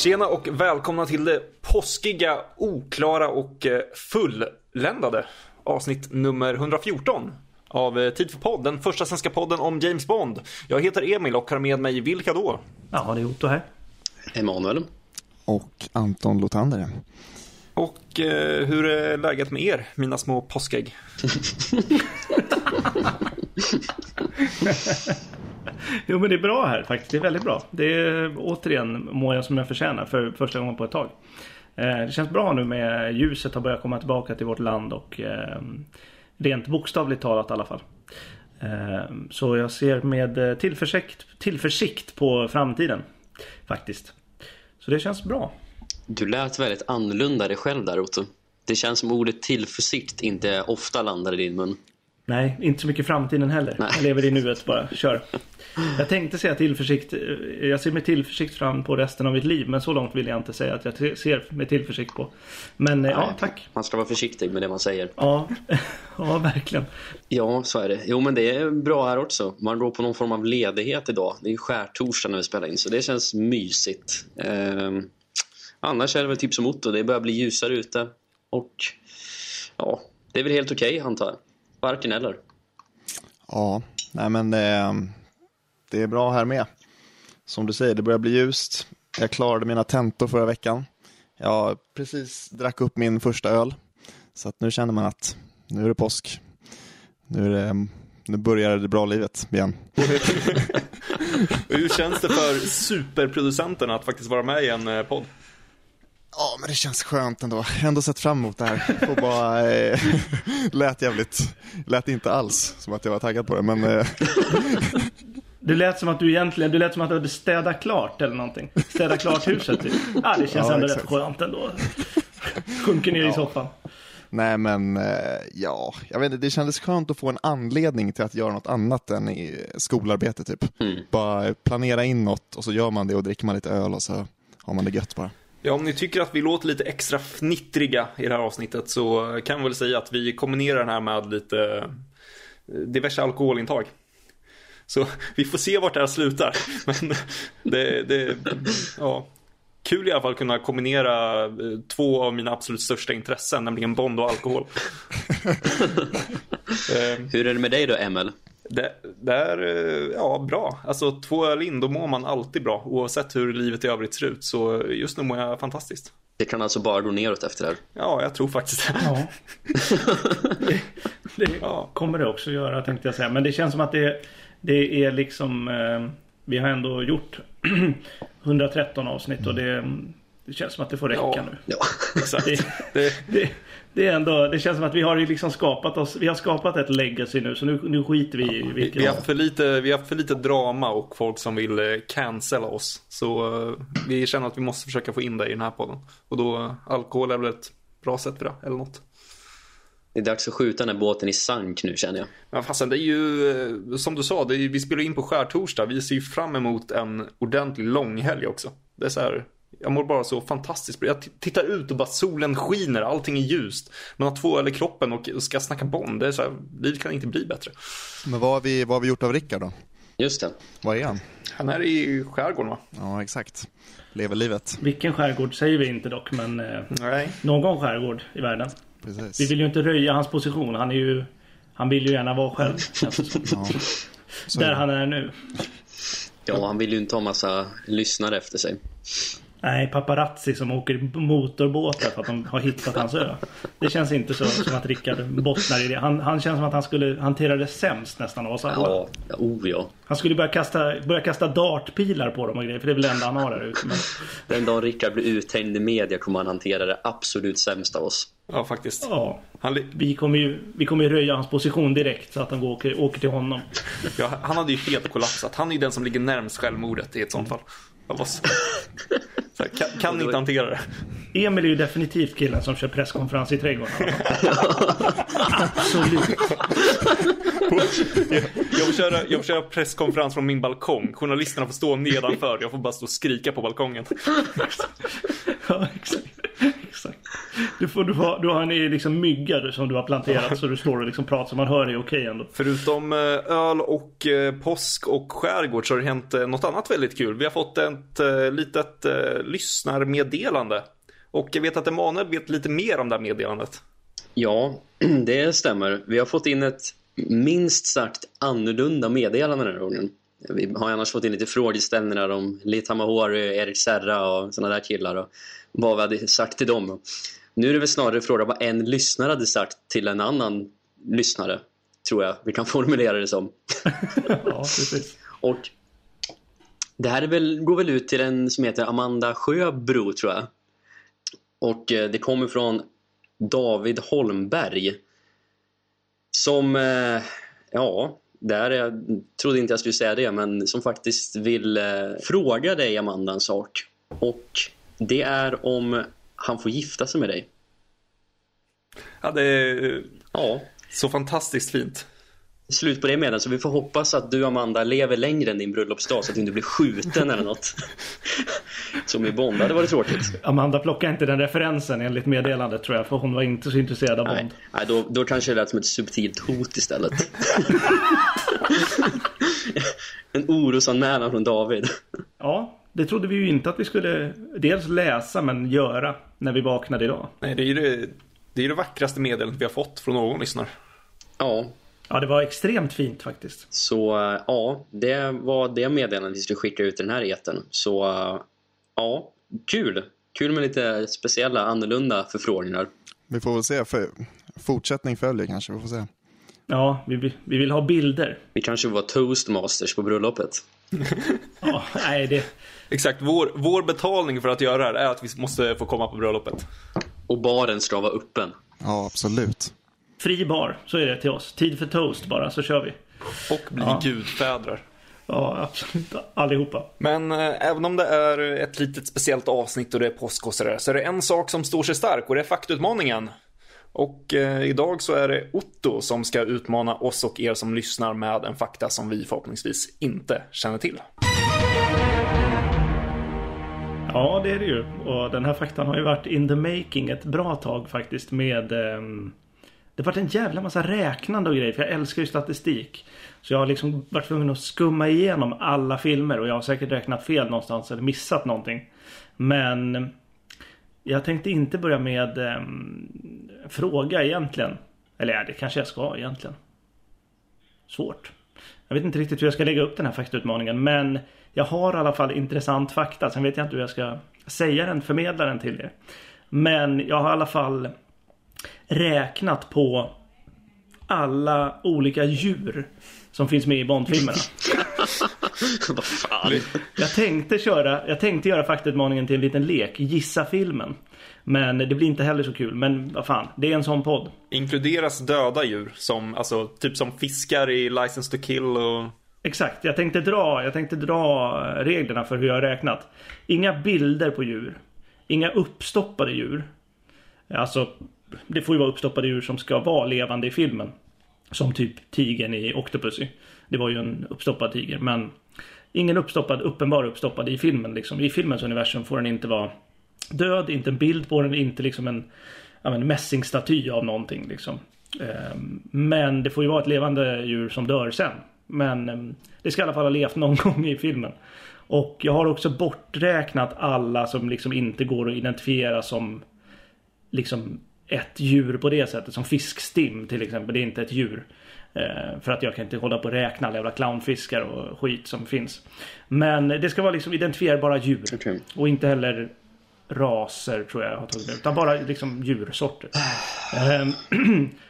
Tjena och välkomna till det påskiga, oklara och eh, fulländade avsnitt nummer 114 av eh, Tid för podd, den första svenska podden om James Bond. Jag heter Emil och har med mig vilka då? Ja, det är Otto här. Emanuel. Och Anton Lotander. Och eh, hur är läget med er, mina små påskägg? jo men det är bra här faktiskt. Det är väldigt bra. Det är återigen mår jag som jag förtjänar för första gången på ett tag. Eh, det känns bra nu med ljuset har börjat komma tillbaka till vårt land och eh, rent bokstavligt talat i alla fall. Eh, så jag ser med eh, tillförsikt, tillförsikt på framtiden. Faktiskt. Så det känns bra. Du lät väldigt annorlunda dig själv där Otto. Det känns som ordet tillförsikt inte ofta landar i din mun. Nej, inte så mycket framtiden heller. Nej. Jag lever i nuet bara. Kör. Jag tänkte säga tillförsikt. Jag ser med tillförsikt fram på resten av mitt liv. Men så långt vill jag inte säga att jag ser med tillförsikt på. Men Nej, ja, tack. Man ska vara försiktig med det man säger. Ja, ja verkligen. Ja, så är det. Jo, men det är bra här också. Man går på någon form av ledighet idag. Det är skärtorsdag när vi spelar in. Så det känns mysigt. Eh, annars är det väl typ som Otto. Det börjar bli ljusare ute. Och ja, det är väl helt okej okay, antar jag. Varken eller. Ja, nej men det, det är bra här med. Som du säger, det börjar bli ljust. Jag klarade mina tentor förra veckan. Jag precis drack upp min första öl. Så att nu känner man att nu är det påsk. Nu, är det, nu börjar det bra livet igen. Hur känns det för superproducenterna att faktiskt vara med i en eh, podd? Ja, men det känns skönt ändå. Jag har ändå sett fram emot det här. Och bara, eh, lät jävligt, lät inte alls som att jag var taggad på det, men... Eh. Det lät som att du egentligen, det lät som att du hade städat klart eller någonting. Städat klart huset typ. Ja, det känns ja, ändå exakt. rätt skönt ändå. Sjunker ner ja. i soffan. Nej men, eh, ja, jag vet inte, det kändes skönt att få en anledning till att göra något annat än i skolarbete typ. Mm. Bara planera in något och så gör man det och dricker man lite öl och så har man det gött bara. Ja, om ni tycker att vi låter lite extra fnittriga i det här avsnittet så kan vi väl säga att vi kombinerar den här med lite eh, diverse alkoholintag. Så vi får se vart det här slutar. Men det, det ja, kul i alla fall kunna kombinera eh, två av mina absolut största intressen, nämligen Bond och alkohol. Hur är det med dig då, Emil? Det, det, är, eh, ja, bra. Alltså två öl in, då mår man alltid bra. Oavsett hur livet i övrigt ser ut. Så just nu mår jag fantastiskt. Det kan alltså bara gå neråt efter det här? Ja, jag tror faktiskt det. Ja. det, det ja. kommer det också göra, tänkte jag säga. Men det känns som att det, det är liksom... Eh, vi har ändå gjort 113 avsnitt och det, det känns som att det får räcka ja. nu. Ja, exakt. Det, det, det, är ändå, det känns som att vi har liksom skapat oss, vi har skapat ett legacy nu så nu, nu skiter vi i vilket. Vi, vi, har för lite, vi har för lite drama och folk som vill eh, cancella oss. Så uh, vi känner att vi måste försöka få in det i den här podden. Och då alkohol är väl ett bra sätt för det, eller något. Det är dags att skjuta den här båten i sank nu känner jag. Men fastän det är ju, eh, som du sa, det är, vi spelar in på skärtorsdag. Vi ser ju fram emot en ordentlig långhelg också. Det är så här, jag mår bara så fantastiskt bra. Jag tittar ut och bara solen skiner, allting är ljust. Man har två öl i kroppen och ska snacka Bond. Det är så här, livet kan inte bli bättre. Men vad har vi, vad har vi gjort av Rickard då? Just det. Var är han? Han är i skärgården va? Ja, exakt. Lever livet. Vilken skärgård säger vi inte dock, men eh, Nej. någon skärgård i världen. Precis. Vi vill ju inte röja hans position. Han är ju... Han vill ju gärna vara själv. ja. Där han är nu. Ja, han vill ju inte ha massa lyssnare efter sig. Nej, paparazzi som åker motorbåtar för att de har hittat hans ö. Det känns inte så som att Rickard bottnar i det. Han, han känns som att han skulle hantera det sämst nästan av oss alla. Ja, oh ja. Han skulle börja kasta, börja kasta dartpilar på dem och grejer, för det är väl det enda han har där ute. Men... Den dagen Rickard blir uthängd i media kommer han hantera det absolut sämsta av oss. Ja, faktiskt. Ja. Han... Vi, kommer ju, vi kommer ju röja hans position direkt så att han åker, åker till honom. Ja, han hade ju helt kollapsat. Han är ju den som ligger närmst självmordet i ett sånt fall. Av oss. Så kan, kan inte hantera det. Emil är ju definitivt killen som kör presskonferens i trädgården. Absolut. jag, jag, får köra, jag får köra presskonferens från min balkong. Journalisterna får stå nedanför. Jag får bara stå och skrika på balkongen. ja, exakt. Du, får, du, har, du har en liksom mygga som du har planterat så du står och liksom pratar så man hör dig okej ändå. Förutom eh, öl och eh, påsk och skärgård så har det hänt eh, något annat väldigt kul. Vi har fått ett litet lyssnarmeddelande. Och jag vet att Emanuel vet lite mer om det här meddelandet. Ja, det stämmer. Vi har fått in ett minst sagt annorlunda meddelande den här gången. Vi har annars fått in lite frågeställningar om Litamahori, Erik Serra och sådana där killar och vad vi hade sagt till dem. Nu är det väl snarare fråga vad en lyssnare hade sagt till en annan lyssnare, tror jag vi kan formulera det som. ja, och det här är väl, går väl ut till en som heter Amanda Sjöbro, tror jag. Och eh, det kommer från David Holmberg. Som, eh, ja, där jag trodde inte jag skulle säga det, men som faktiskt vill eh, fråga dig Amanda en sak. Och det är om han får gifta sig med dig. Ja, det är ja. så fantastiskt fint. Slut på det med så vi får hoppas att du Amanda lever längre än din bröllopsdag så att du inte blir skjuten eller något. Som i Bond, det var det tråkigt. Amanda plockar inte den referensen enligt meddelandet tror jag, för hon var inte så intresserad av Bond. Nej, Nej då, då kanske det lät som ett subtilt hot istället. en orosanmälan från David. Ja, det trodde vi ju inte att vi skulle dels läsa men göra när vi vaknade idag. Nej, det är ju det, det, är det vackraste meddelandet vi har fått från någon lyssnare. Ja. Ja, det var extremt fint faktiskt. Så ja, det var det meddelandet vi skulle skicka ut i den här eten. Så ja, kul. Kul med lite speciella, annorlunda förfrågningar. Vi får väl se. För fortsättning följer kanske. Vi får se. Ja, vi, vi vill ha bilder. Vi kanske var toastmasters på bröllopet. ja, nej det... Exakt, vår, vår betalning för att göra det här är att vi måste få komma på bröllopet. Och baren ska vara öppen. Ja, absolut. Fri bar, så är det till oss. Tid för toast bara, så kör vi. Och bli ja. gudfädrar. Ja, absolut. Allihopa. Men eh, även om det är ett litet speciellt avsnitt och det är påsk och sådär, så är det en sak som står sig stark och det är faktutmaningen. Och eh, idag så är det Otto som ska utmana oss och er som lyssnar med en fakta som vi förhoppningsvis inte känner till. Ja, det är det ju. Och den här faktan har ju varit in the making ett bra tag faktiskt med... Eh, det har varit en jävla massa räknande och grejer, för jag älskar ju statistik. Så jag har liksom varit tvungen att skumma igenom alla filmer och jag har säkert räknat fel någonstans eller missat någonting. Men jag tänkte inte börja med eh, fråga egentligen. Eller ja, det kanske jag ska egentligen. Svårt. Jag vet inte riktigt hur jag ska lägga upp den här faktautmaningen. Men jag har i alla fall intressant fakta. Sen vet jag inte hur jag ska säga den, förmedla den till er. Men jag har i alla fall räknat på alla olika djur som finns med i Bondfilmerna. Jag tänkte köra, jag tänkte göra faktutmaningen till en liten lek, gissa filmen. Men det blir inte heller så kul. Men vad fan, det är en sån podd. Inkluderas döda djur som, alltså typ som fiskar i License to kill och... Exakt, jag tänkte dra, jag tänkte dra eh, reglerna för hur jag har räknat. Inga bilder på djur. Inga uppstoppade djur. Alltså, det får ju vara uppstoppade djur som ska vara levande i filmen. Som typ tigern i Octopussy. Det var ju en uppstoppad tiger, men ingen uppstoppad, uppenbar uppstoppad i filmen liksom. I filmens universum får den inte vara död, inte en bild på den, inte liksom en ja, mässingsstaty av någonting liksom. Ehm, men det får ju vara ett levande djur som dör sen. Men ehm, det ska i alla fall ha levt någon gång i filmen. Och jag har också borträknat alla som liksom inte går att identifiera som liksom ett djur på det sättet. Som fiskstim till exempel. Det är inte ett djur. Eh, för att jag kan inte hålla på och räkna alla jävla clownfiskar och skit som finns. Men det ska vara liksom identifierbara djur. Okay. Och inte heller raser tror jag jag har tagit med. Utan bara liksom djursorter.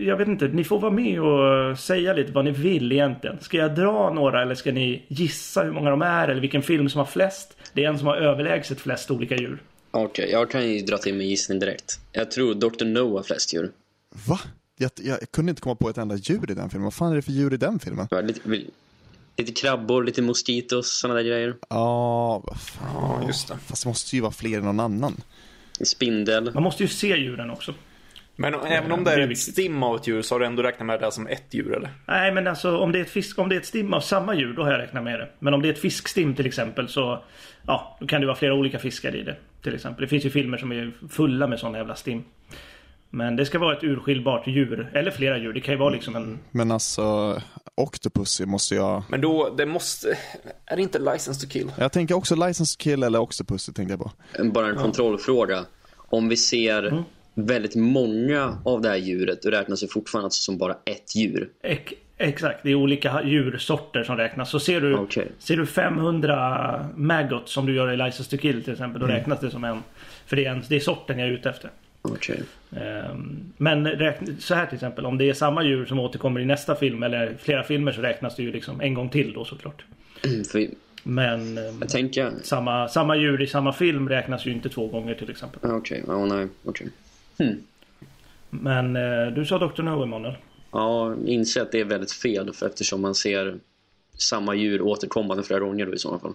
Jag vet inte, ni får vara med och säga lite vad ni vill egentligen. Ska jag dra några eller ska ni gissa hur många de är eller vilken film som har flest? Det är en som har överlägset flest olika djur. Okej, okay, jag kan ju dra till med gissning direkt. Jag tror Dr. No har flest djur. Va? Jag, jag, kunde inte komma på ett enda djur i den filmen. Vad fan är det för djur i den filmen? Ja, lite, lite krabbor, lite moskitos, sådana där grejer. Ja, vad fan. Ja, just det. Fast det måste ju vara fler än någon annan. Spindel. Man måste ju se djuren också. Men även om det är ett stim av ett djur så har du ändå räknat med det som ett djur eller? Nej men alltså om det är ett, fisk, om det är ett stim av samma djur då har jag räknat med det. Men om det är ett fiskstim till exempel så ja, då kan det vara flera olika fiskar i det. Till exempel. Det finns ju filmer som är fulla med sådana jävla stim. Men det ska vara ett urskiljbart djur. Eller flera djur. Det kan ju vara liksom en... Men alltså, Octopussy måste jag... Men då, det måste... Är det inte License to Kill? Jag tänker också License to Kill eller Octopussy tänkte jag på. Bara en kontrollfråga. Om vi ser Mm. Väldigt många av det här djuret, räknas det fortfarande alltså som bara ett djur. Ex- exakt, det är olika djursorter som räknas. Så ser du, Okej. ser du 500 maggots som du gör i License to Kill till exempel. Då räknas det som en. För det är, en, det är sorten jag är ute efter. Okej. Ehm, Men så här till exempel, om det är samma djur som återkommer i nästa film eller flera filmer så räknas det ju liksom en gång till då såklart. För Men jag tänker... samma, samma djur i samma film räknas ju inte två gånger till exempel. Okej, ja nej, okej. Men eh, du sa Dr. No Emanuel. Ja, inser att det är väldigt fel för eftersom man ser samma djur återkommande flera gånger då i sådana fall.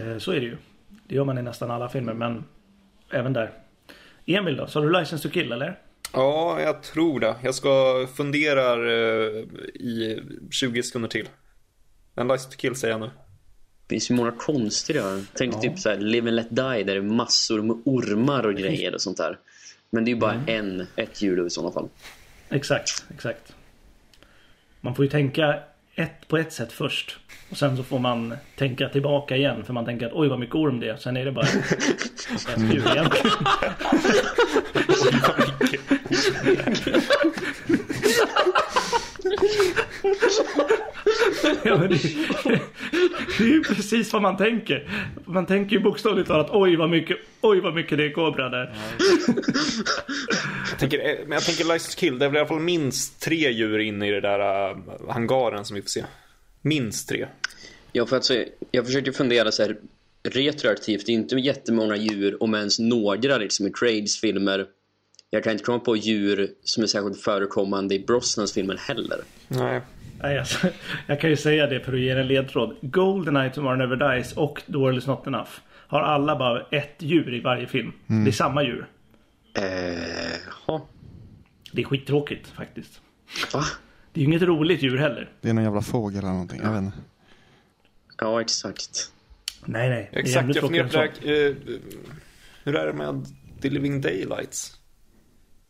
Eh, Så är det ju. Det gör man i nästan alla filmer men även där. Emil då? Sa du License to Kill eller? Ja, jag tror det. Jag ska fundera eh, i 20 sekunder till. Men License to Kill säger jag nu. Det finns ju många konstiga. Tänk typ så här, Live and Let Die där det är massor med ormar och grejer och sånt där. Men det är ju bara en, ett då i sådana fall. Exakt, exakt. Man får ju tänka ett på ett sätt först. Och sen så får man tänka tillbaka igen för man tänker att oj vad mycket orm det är. Sen är det bara ett djur egentligen. Ja, men det, det är ju precis vad man tänker. Man tänker ju bokstavligt talat oj vad mycket, oj vad mycket det är kobra där. Jag tänker, eh, men jag tänker License Kill, det är väl i alla fall minst tre djur inne i det där uh, hangaren som vi får se. Minst tre. Ja, för att jag försökte fundera så här retroaktivt. Det är inte jättemånga djur, om ens några liksom, i Craigs filmer. Jag kan inte komma på djur som är särskilt förekommande i Brosnans filmer heller. Nej. Nej, alltså, jag kan ju säga det för att ge en ledtråd. Goldeneye Tomorrow Never Dies och Is Not Enough har alla bara ett djur i varje film. Det är samma djur. Eh. Det är skittråkigt faktiskt. Va? Det är ju inget roligt djur heller. Det är någon jävla fågel eller någonting, jag vet inte. Ja, exakt. Nej, nej. Exakt, jag funderar på det här, eh, Hur är det med The Living Daylights?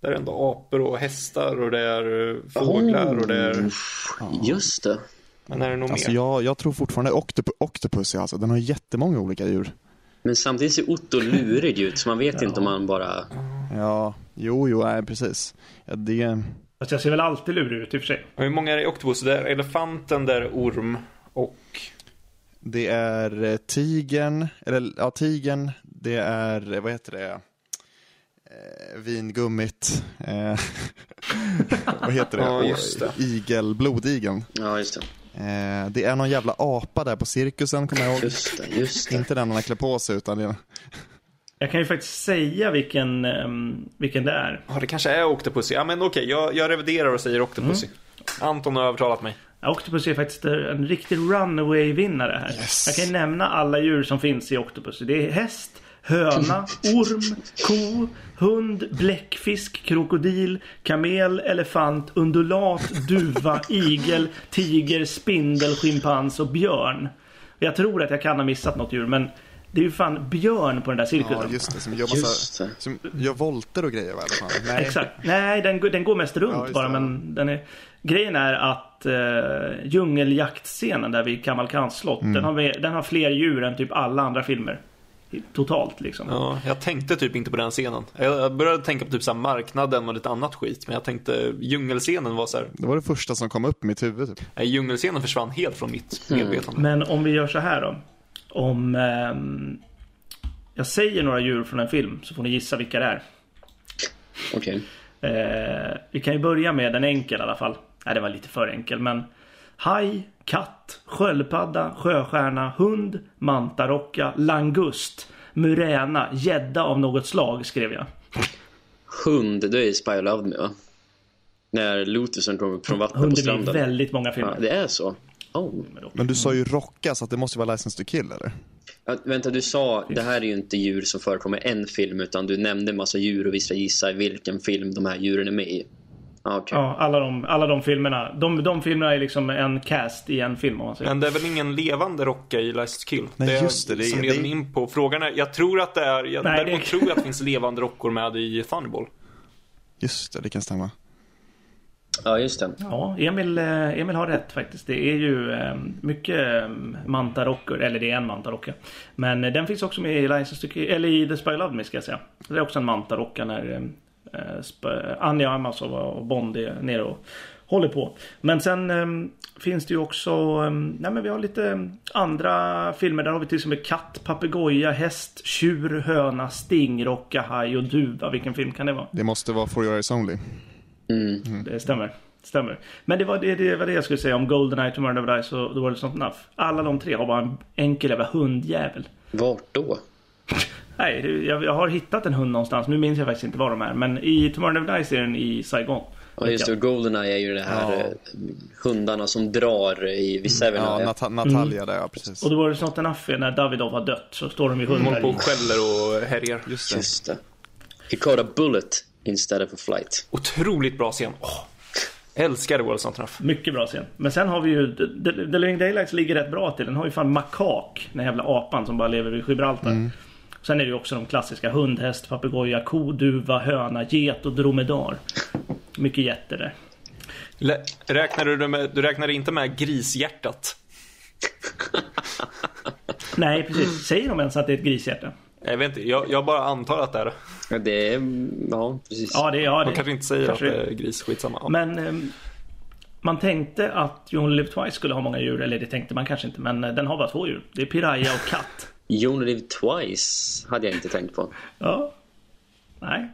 Där är ändå apor och hästar och det är eh, fåglar och det är... Just det. Men är det nog Alltså mer? jag, jag tror fortfarande Octop Octopussy alltså, den har jättemånga olika djur. Men samtidigt ser Otto lurig ut, så man vet inte om han bara... Ja, jo, jo, nej precis. Ja, det, Fast jag ser väl alltid lurig ut i och för sig. Hur många är det i Octopus? Det är elefanten, där är orm och... det är eh, tigern, eller ja, tigern, det är, eh, vad heter det, vingummit, eh, vad heter det, Ja, just det. igel, blodigeln. Ja, just det. Eh, det är någon jävla apa där på cirkusen, kommer jag ihåg. Just det, just det. Inte den han har klä på sig, utan det, Jag kan ju faktiskt säga vilken, ehm, vilken det är. Ja, det kanske är Octopussy. Ja, men okej, jag, jag reviderar och säger Octopussy. Anton har övertalat mig. Octopus är faktiskt en riktig runaway-vinnare här. Yes. Jag kan ju nämna alla djur som finns i Octopus. Det är häst, höna, orm, ko, hund, bläckfisk, krokodil, kamel, elefant, undulat, duva, igel, tiger, spindel, schimpans och björn. Jag tror att jag kan ha missat något djur men det är ju fan björn på den där cirkusen. ja just det, som gör, Just massa, det. som gör volter och grejer va? Nej. Exakt. Nej, den, går- den går mest runt Ja, bara. Men den är... Grejen är att uh, djungeljaktscenen där vid Kamalkans slott. Mm. Den, har, den har fler djur än typ alla andra filmer. Totalt liksom. Ja, jag tänkte typ inte på den scenen. Jag började tänka på typ så här marknaden och lite annat skit. Men jag tänkte djungelscenen var så här. Det var det första som kom upp i mitt huvud typ. Nej, djungelscenen försvann helt från mitt medvetande. Men om vi gör så här då. Om ehm, jag säger några djur från en film så får ni gissa vilka det är. Okej. Eh, vi kan ju börja med en enkel i alla fall. Nej, det var lite för enkel, men haj, katt, sköldpadda, sjöstjärna, hund, mantarocka, langust, muräna, gädda av något slag skrev jag. Hund, det är Spy Loved Me va? När Lotusen kommer från vattnet på Hund är stranden. väldigt många Ja, filmer. det är så? Oh. Men du sa ju rocka, så att det måste ju vara License to Kill eller? Ja, vänta, du sa det här är ju inte djur som förekommer i en film utan du nämnde en massa djur och vi ska gissa i vilken film de här djuren är med i. Ja, okej. Ja, alla de, alla de filmerna. De, de filmerna är liksom en cast i en film om man säger. Men det är väl ingen levande rocka i to Kill? Nej, är just det, det som det leder är- mig in på frågan. Är, jag tror att det är, jag, Nej, däremot det- tror jag att det finns levande rockor med i Thunderball. Just det, det kan stämma. Ja, just det. Ja, Emil, eh, Emil har rätt faktiskt. Det är ju eh, mycket eh, mantarockor, eller det är en mantarocka. Men den finns också med i License to eller i The Spy Love Me ska jag säga. Det är också en mantarocka när Anja Amasova och Bond är nere och håller på. Men sen eh, finns det ju också, eh, nej men vi har lite eh, andra filmer. Där har vi till exempel katt, papegoja, häst, tjur, höna, sting, rocka, haj och duva. Vilken film kan det vara? Det måste vara For Your Eyes Only. Det stämmer. Stämmer. Men det var det, det var det jag skulle säga om Goldeneye, Tomorrow Never Dies och The World Is Not Enough. Alla de tre har bara en enkel jävla hundjävel. Vart då? Nej, det- jag, jag har hittat en hund någonstans. Nu minns jag faktiskt inte var de är. Men i Tomorrow Never Dies är den i Saigon. Ja, just det. Goldeneye är ju det här Ja. eh, hundarna som drar i vissa väl Ja, Nat Natalia där, ja precis. Och The World Is Not Enough är när Davidov har dött. Så står de håller hundar på i. och skäller och härjar. Just det. Just det. He caught a bullet instead of a flight. Otroligt bra scen. Åh, älskar Not Enough. Mycket bra scen. Men sen har vi ju... The, The, Living Daylights ligger rätt bra till. Den har ju fan makak. Den jävla apan som bara lever vid Gibraltar. Sen är det ju också de klassiska hund, häst, papegoja, ko, duva, höna, get och dromedar. Mycket getter där. Lä- Räknar du, med, du räknar inte med grishjärtat? Nej, precis. Säger de ens att det är ett grishjärta? Jag vet inte, jag, jag bara antar att det är det. Ja, det är... Ja, precis. Ja, det är ja, De det. kanske inte säger kanske att det är gris, skitsamma. Ja. Men ehm, man tänkte att You Only Live Twice skulle ha många djur. Eller det tänkte man kanske inte. Men eh, den har bara två djur. Det är piraya och katt. You only live twice hade jag inte tänkt på. Ja. Nej.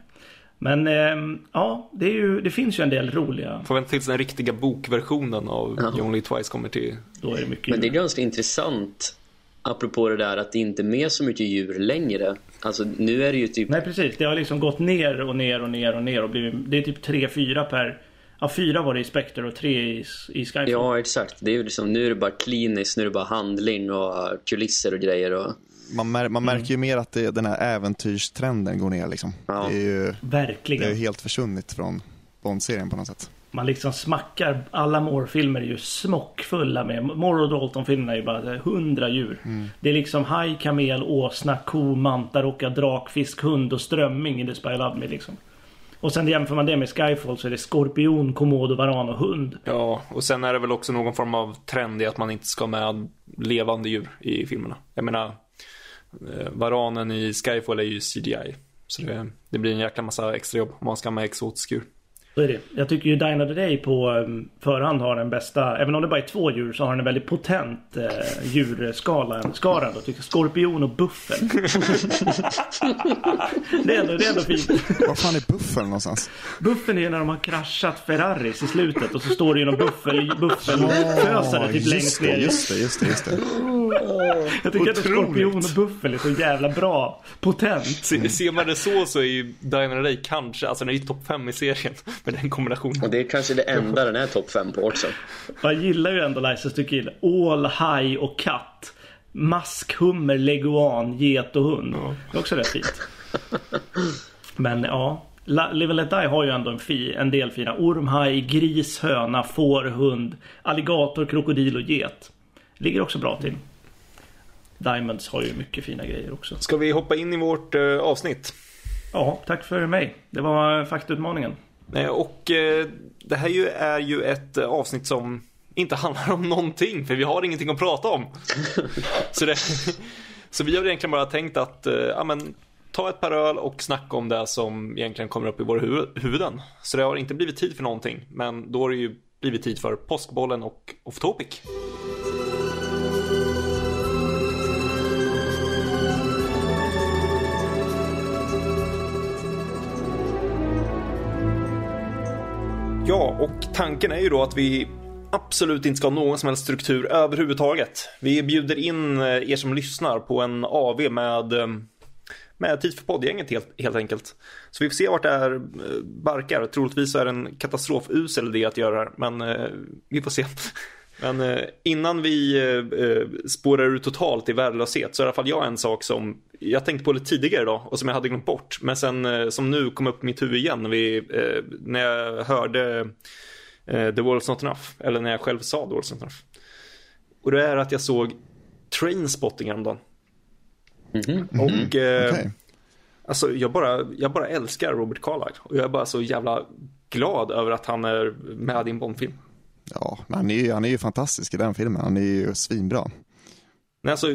Men ehm, ja, det, är ju, det finns ju en del roliga. Får vänta tills den riktiga bokversionen av You Only Twice kommer till. Då är det mycket Men det är ganska intressant apropå det där att det inte är med så mycket djur längre. Alltså nu är det ju typ... Nej, precis. Det har liksom gått ner och ner och ner och ner. Och blivit, det är typ tre, fyra per... Ja, fyra var det i Spectre och tre i, i Skyfall. Ja, exakt. Det är ju liksom, nu är det bara kliniskt, nu är det bara handling och kulisser och grejer. Och... Man, mär, man märker ju mer att det, den här äventyrstrenden går ner. Liksom. Ja. Det är ju det Verkligen. är ju helt försvunnit från Bond-serien på något sätt. Man liksom smackar. Alla Moore-filmer är ju smockfulla med. Moore och Dalton-filmerna är ju bara hundra djur. Det är liksom haj, kamel, åsna, ko, mantarocka, drakfisk, hund och strömming i The Spy Love Me liksom. Och sen jämför man det med Skyfall så är det skorpion, komodo, varan och hund. Ja, och sen är det väl också någon form av trend i att man inte ska ha med levande djur i filmerna. Jag menar, eh, varanen i Skyfall är ju CGI. Så det, det blir en jäkla massa extra jobb om man ska ha med exotisk djur. Så är det. Jag tycker ju Dine of the Day på um, förhand har den bästa, även om det bara är två djur så har den en väldigt potent uh, djurskala. Skara då, tycker jag. Skorpion och buffel. det, är ändå, det är ändå fint. Var fan är buffeln någonstans? Buffen är när de har kraschat Ferraris i slutet och så står det ju någon buffel, buffelfösare typ längst ner. just det, just det, just det. Jag tycker att Otroligt. skorpion och buffel är så jävla bra. Potent. Se, ser man det så så är ju Diana Day kanske, alltså den är ju topp 5 i serien med den kombinationen. och det är kanske det enda den är topp 5 på också. Jag gillar ju ändå Kill. Ål, haj och katt. Mask, hummer, leguan, get och hund. Det är också rätt fint. Men ja. Live and Let Die har ju ändå en, fi, en del fina. Orm, haj, gris, höna, får, hund, alligator, krokodil och get. Ligger också bra till. Diamonds har ju mycket fina grejer också. Ska vi hoppa in i vårt eh, avsnitt? Ja, tack för mig. Det var faktutmaningen. Eh, Och eh, det här ju är ju ett eh, avsnitt som inte handlar om någonting, för vi har ingenting att prata om. så, det, så vi har egentligen bara tänkt att ja, men, ta ett par öl och snacka om det som egentligen kommer upp i våra hu- huvuden. Så det har inte blivit tid för någonting, men då har det ju blivit tid för påskbollen och off topic. Ja, och tanken är ju då att vi absolut inte ska ha någon som helst struktur överhuvudtaget. Vi bjuder in eh, er som lyssnar på en AV med, eh, med tid för poddgänget helt, helt enkelt. Så vi får se vart det här eh, barkar. Troligtvis är det en katastrofusel idé att göra det här, men vi får se. Men innan vi spårar ut totalt i värdelöshet så är i alla fall jag en sak som jag tänkte på lite tidigare idag och som jag hade glömt bort. Men sen eh, som nu kom upp i mitt huvud igen när, vi, eh, när jag hörde eh, The World's Not Enough. Eller när jag själv sa The World's Not Enough. Och det är att jag såg Trainspotting häromdagen. Mhm. Och eh, Okej. alltså, jag, bara, jag bara älskar Robert Carlyle. Och jag är bara så jävla glad över att han är med i en Bondfilm. Ja, han är, ju, han är ju fantastisk i den filmen. Han är ju svinbra. Nej, alltså,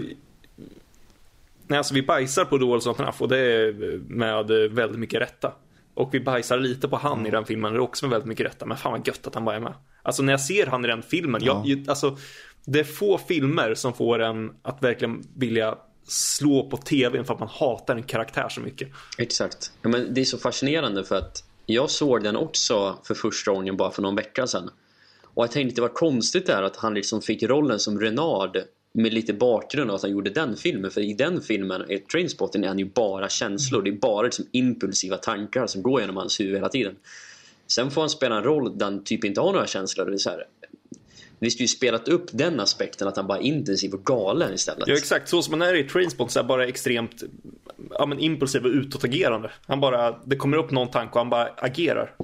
nej, alltså vi bajsar på Walls of Enough och det är med väldigt mycket rätta. Och vi bajsar lite på han i den filmen, det är också med väldigt mycket rätta. Men fan vad gött att han bara är med. Alltså när jag ser han i den filmen, jag, ju- alltså, det är få filmer som får en att verkligen vilja slå på tvn för att man hatar en karaktär så mycket. Exakt. Ja, men det är så fascinerande för att jag såg den också för första gången bara för någon vecka sedan. Och jag tänkte det var konstigt där att han liksom fick rollen som Renard med lite bakgrund av att han gjorde den filmen. För i den filmen, i Trainspotting, är han ju bara känslor. Det är bara liksom impulsiva tankar som går genom hans huvud hela tiden. Sen får han spela en roll där han typ inte har några känslor. Det är så här, vi skulle ju spelat upp den aspekten att han bara är intensiv och galen istället. Ja exakt, så som han är i Trainspot så är han bara extremt ja, men impulsiv och utåtagerande. Han bara, det kommer upp någon tanke och han bara agerar.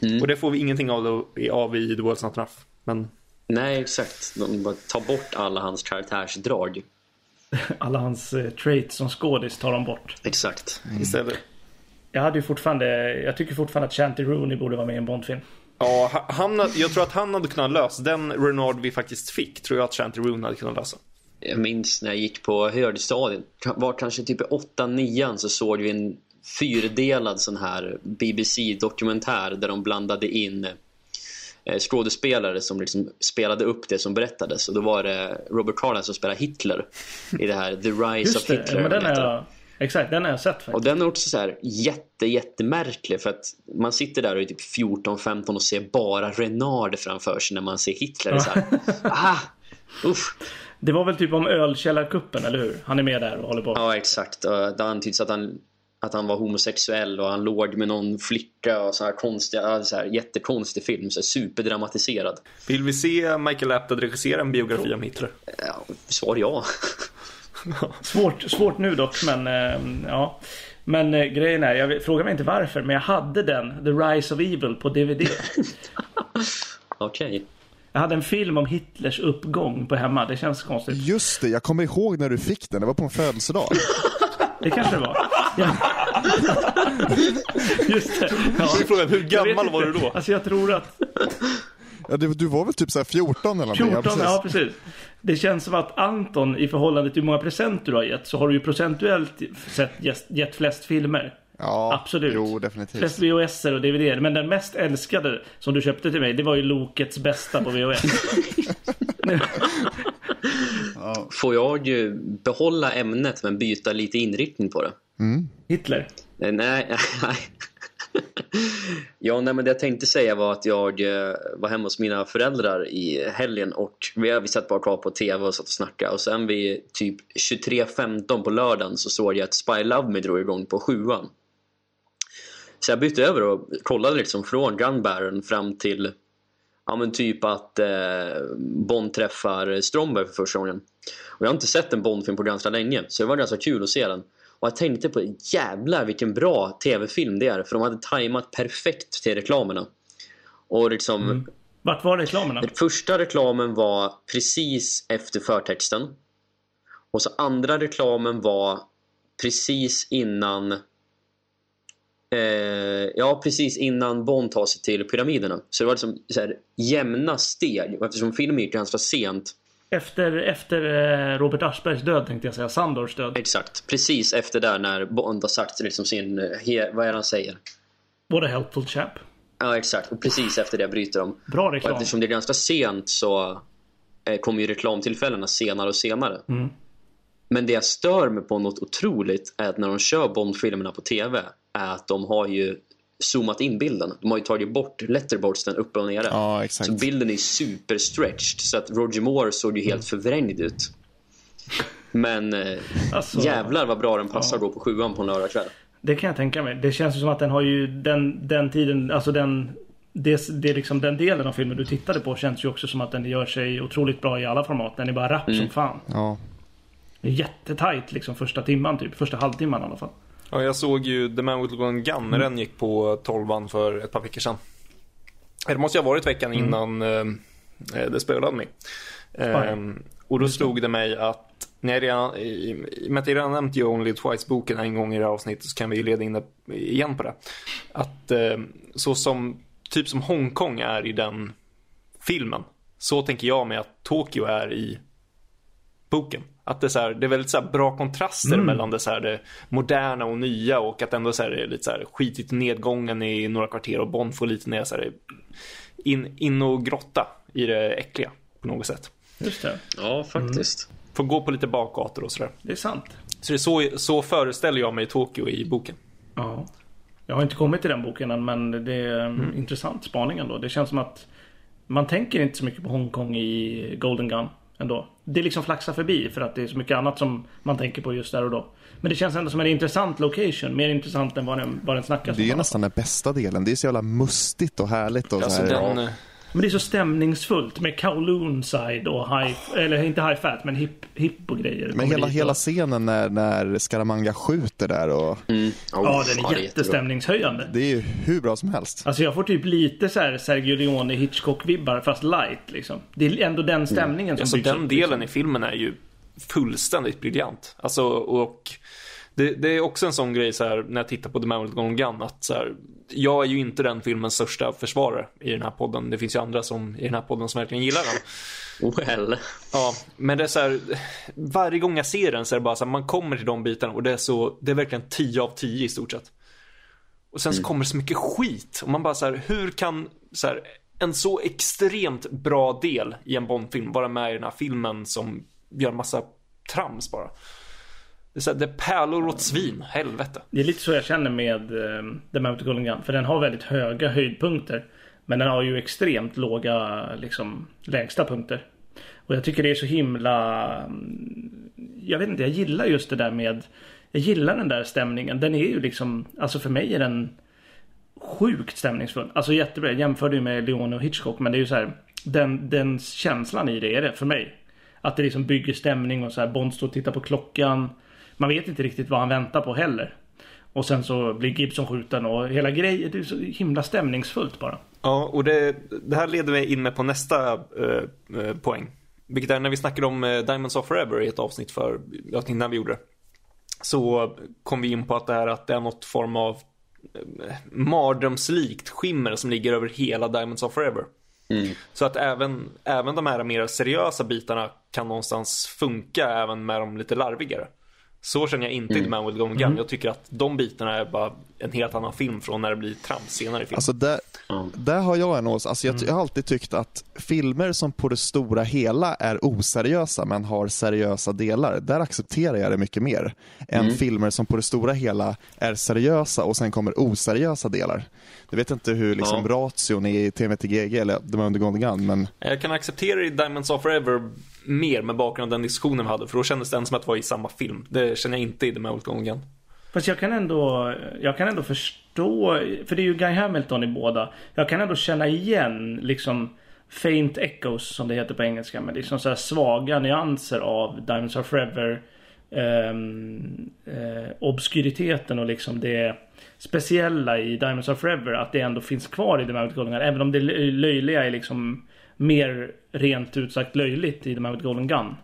Mm. Och det får vi ingenting av, av i The World's Not Enough. Men Nej, exakt. De bara tar bort alla hans karaktärsdrag. Alla hans eh, traits som skådis tar de bort. Exakt. istället. Jag hade ju fortfarande, jag tycker fortfarande att Shanty Rooney borde vara med i en Bondfilm. Ja, ha- han, jag tror att han hade kunnat lösa den Renard vi faktiskt fick. Tror jag att Shanty Rooney hade kunnat lösa. Jag minns när jag gick på högstadiet, var kanske typ i 8-9 så såg vi en fyrdelad sån här BBC-dokumentär där de blandade in eh, skådespelare som liksom spelade upp det som berättades. Och då var det Robert Carlyle som spelade Hitler i det här The Rise Just of det, Hitler. men den är exakt, den har jag sett faktiskt. Och den är också så här jätte, jättemärklig för att man sitter där och är typ 14-15 och ser bara Renard framför sig när man ser Hitler. Är så här, ah, usch. Det var väl typ om ölkällarkuppen, eller hur? Han är med där och håller på. Ja, exakt. Det antyds att han, att han var homosexuell och han låg med någon flicka och så här konstiga, så här jättekonstig film, så här superdramatiserad. Vill vi se Michael Apted regissera en biografi om Hitler? Ja, svar ja. Svårt, svårt nu dock, men eh, ja. Men eh, grejen är, jag frågar mig inte varför, men jag hade den, The Rise of Evil, på DVD. Okej. Jag hade en film om Hitlers uppgång på hemma. Det känns konstigt. Just det, jag kommer ihåg när du fick den. Det var på en födelsedag. Det kanske det var. Ja. Just det. Ja. Frågan, hur gammal var du då? Alltså jag tror att Ja, du, du var väl typ så här 14 eller någonting? 14, precis. ja precis. Det känns som att Anton i förhållande till hur många presenter du har gett så har du ju procentuellt sett gett, flest filmer. Ja, Absolut. Jo, definitivt. Flest VHS och DVD. Men den mest älskade som du köpte till mig, det var ju Lokets bästa på VHS. Får jag ju behålla ämnet men byta lite inriktning på det? Hitler. Eh, Nej, nej. ja, nej, men det jag tänkte säga var att jag eh, var hemma hos mina föräldrar i helgen och vi, vi satt bara kvar på tv och satt och snackade och sen vid typ 23.15 på lördagen så såg jag att Spy Love Me drog igång på sjuan. Så jag bytte över och kollade liksom från Gun Baron fram till ja, men typ att eh, Bond träffar Stromberg för första gången. Och jag har inte sett en Bondfilm på ganska länge så det var ganska kul att se den. Och jag tänkte på jävlar vilken bra tv-film det är för de hade tajmat perfekt till reklamerna. Och liksom Vart var reklamerna? den första reklamen var precis efter förtexten. Och så andra reklamen var precis innan eh, Ja, precis innan Bond tar sig till pyramiderna. Så det var liksom så här, jämna steg. Eftersom filmen gick ganska sent Efter, efter eh, Robert Aschbergs död tänkte jag säga. Sandors död. Exakt, precis efter där när Bond har sagt liksom sin, eh, he, vad är det han säger? What a helpful chap. Ja exakt, och precis efter det bryter de. Bra Och reklam. eftersom det är ganska sent så eh, kommer ju reklamtillfällena senare och senare. Mm. Men det jag stör mig på något otroligt är att när de kör Bond-filmerna på TV är att de har ju zoomat in bilden. De har ju tagit bort letterboxden uppe och nere. Ja, exakt. Så bilden är superstretched så att Roger Moore såg ju helt förvrängd ut. Men eh, Alltså- jävlar vad bra den passar då på sjuan på en lördagkväll. Det kan jag tänka mig. Det känns ju som att den har ju den, den tiden, alltså den det, det är liksom den delen av filmen du tittade på känns ju också som att den gör sig otroligt bra i alla format. Den är bara rapp Mm. som fan. Ja. jättetajt liksom första timman typ. Första halvtimman i alla fall. Ja, jag såg ju The Man with Golden Gun när den gick på 12 för ett par veckor sedan. Det måste ju ha varit veckan innan eh, det spelade med. Ehm, och då slog det mig att när jag redan, i, och med att jag redan nämnt ju Only Twice-boken en gång i det här avsnittet så kan vi ju leda in det igen på det. Att eh, så som, typ som Hongkong är i den filmen, så tänker jag mig att Tokyo är i boken. Att det är, så här, det är väldigt så här bra kontraster mellan det, så här, det moderna och nya och att ändå så här, det är lite så här skitigt nedgången i några kvarter och Bond får lite ner så här, in, in och grotta i det äckliga på något sätt. Just det. Ja, faktiskt. Får gå på lite bakgator och sådär. Det är sant. Så det är så, så föreställer jag mig Tokyo i boken. Ja. Jag har inte kommit till den boken än men det är en intressant spaning ändå. Det känns som att man tänker inte så mycket på Hongkong i Golden Gun ändå. Det liksom flaxar förbi för att det är så mycket annat som man tänker på just där och då. Men det känns ändå som en intressant location. Mer intressant än vad den, vad den snackas Det är om. ju nästan den bästa delen. Det är så jävla mustigt och härligt. Och Alltså så här, den, eh, Men det är så stämningsfullt med Kowloon side och high, eller inte high fat men hip, hip och grejer. Men hela, hela scenen när, när Scaramanga skjuter där och Mm. Ja, Oh, den är jättebra. jättestämningshöjande. det är ju hur bra som helst. Alltså jag får typ lite så här Sergio Leone Hitchcock-vibbar fast light liksom. Det är ändå den stämningen som alltså byggs den upp, delen liksom. i filmen är ju fullständigt briljant. Alltså, och det, det är också en sån grej så här, när jag tittar på The Man with Golden Gun att så här, jag är ju inte den filmens största försvarare i den här podden. Det finns ju andra som i den här podden som verkligen gillar den. Well. Ja, men det är så här, varje gång jag ser den så är det bara så här, man kommer till de bitarna och det är så, det är verkligen 10 av 10 i stort sett. Och sen så kommer det så mycket skit och man bara så här, hur kan så här, en så extremt bra del i en Bondfilm vara med i den här filmen som gör massa trams bara. Det är, så här, det är pärlor åt svin, helvete. Det är lite så jag känner med eh, uh, The Mount Golden Gun. För den har väldigt höga höjdpunkter. Men den har ju extremt låga liksom, lägsta punkter. Och jag tycker det är så himla... Mm, jag vet inte, jag gillar just det där med... Jag gillar den där stämningen. Den är ju liksom... Alltså för mig är den sjukt stämningsfull. Alltså jättebra. Jag jämförde ju med Leone och Hitchcock. Men det är ju så här... Den, den känslan i det är det för mig. Att det liksom bygger stämning och så här Bond står och tittar på klockan. Man vet inte riktigt vad han väntar på heller. Och sen så blir Gibson skjuten och hela grejen, det är så himla stämningsfullt bara. Ja, och det, det här leder mig in med på nästa eh, eh, poäng. Vilket är när vi snackade om eh, Diamonds of Forever i ett avsnitt för, innan vi gjorde det. Så kom vi in på att det här att det är något form av eh, mardrömslikt skimmer som ligger över hela Diamonds of Forever. Mm. Så att även, även de här mer seriösa bitarna kan någonstans funka även med de lite larvigare. Så känner jag inte i The Man with Golden Gun. Jag tycker att de bitarna är bara en helt annan film från när det blir trams senare i filmen. Alltså där, där har jag en åsikt. Alltså jag, jag har alltid tyckt att filmer som på det stora hela är oseriösa men har seriösa delar, där accepterar jag det mycket mer. Än filmer som på det stora hela är seriösa och sen kommer oseriösa delar. Jag vet inte hur liksom Ja. ration är i TVTGG eller The Man with Golden Gun, men Jag kan acceptera det i Diamonds of Forever mer med bakgrund av den diskussionen vi hade. För då kändes det ändå som att det var i samma film. Det känner jag inte i The Mouth with. Fast jag kan ändå, jag kan ändå förstå, för det är ju Guy Hamilton i båda. Jag kan ändå känna igen liksom faint echoes som det heter på engelska. Men liksom så här svaga nyanser av Diamonds Are Forever. Um, eh, obskuriteten och liksom det speciella i Diamonds Are Forever. Att det ändå finns kvar i The Man with Även om det löjliga är liksom mer rent ut sagt löjligt i The Man with Golden Gun.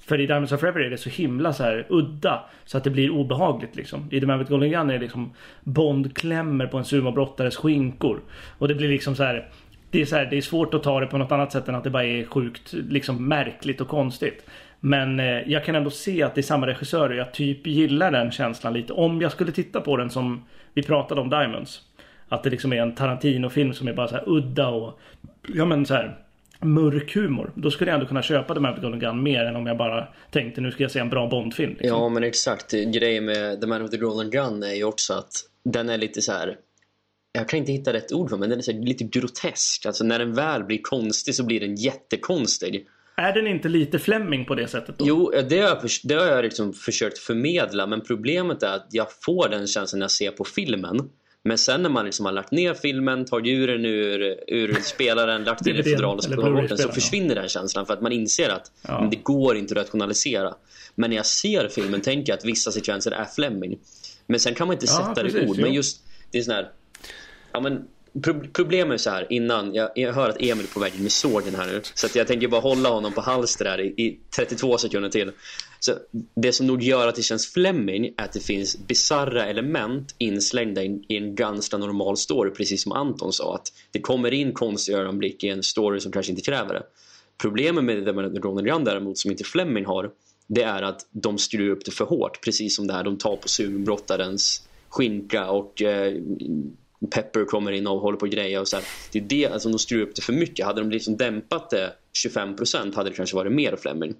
För i Diamonds of Forever är det så himla så här udda så att det blir obehagligt liksom. I The Man with Golden Gun är det liksom Bond klämmer på en sumobrottares skinkor. Och det blir liksom så här. Det är, så här, det är svårt att ta det på något annat sätt än att det bara är sjukt liksom märkligt och konstigt. Men eh, jag kan ändå se att det är samma regissör och jag typ gillar den känslan lite. Om jag skulle titta på den som vi pratade om Diamonds. Att det liksom är en Tarantino-film som är bara så här udda och ja men så här mörk humor. Då skulle jag ändå kunna köpa The Man with the Golden Gun mer än om jag bara tänkte nu ska jag se en bra Bond-film. Liksom. Ja, men exakt. Grejen med The Man with the Golden Gun är ju också att den är lite så här. Jag kan inte hitta rätt ord för men den är så här, lite grotesk. Alltså när den väl blir konstig så blir den jättekonstig. Är den inte lite Fleming på det sättet då? Jo, det har jag, det har jag liksom försökt förmedla men problemet är att jag får den känslan när jag ser på filmen. Men sen när man liksom har lagt ner filmen, tagit ur den ur, ur spelaren, lagt in i DVD:n, fodral och tar bort den så försvinner den känslan för att man inser att Ja. det går inte att rationalisera. Men när jag ser filmen tänker jag att vissa sekvenser är Fleming. Men sen kan man inte Ja, sätta det i precis, ord. jo. Men just, det är sån här, ja men Problemet är så här innan, jag, jag hör att Emil är på väg in med sågen här nu Så att jag tänker bara hålla honom på halster där i, i 32 sekunder till. Så det som nog gör att det känns Fleming är att det finns bizarra element inslängda i, i en ganska normal story Precis som Anton sa att det kommer in konstiga ögonblick i en story som kanske inte kräver det. Problemet med The Man at the däremot som inte Fleming har Det är att de skruvar upp det för hårt Precis som det här de tar på sumobrottarens skinka och eh, Pepper kommer in och håller på och grejer och så här. Det är det, alltså de skruvar upp det för mycket Hade de liksom dämpat det 25% hade det kanske varit mer Fleming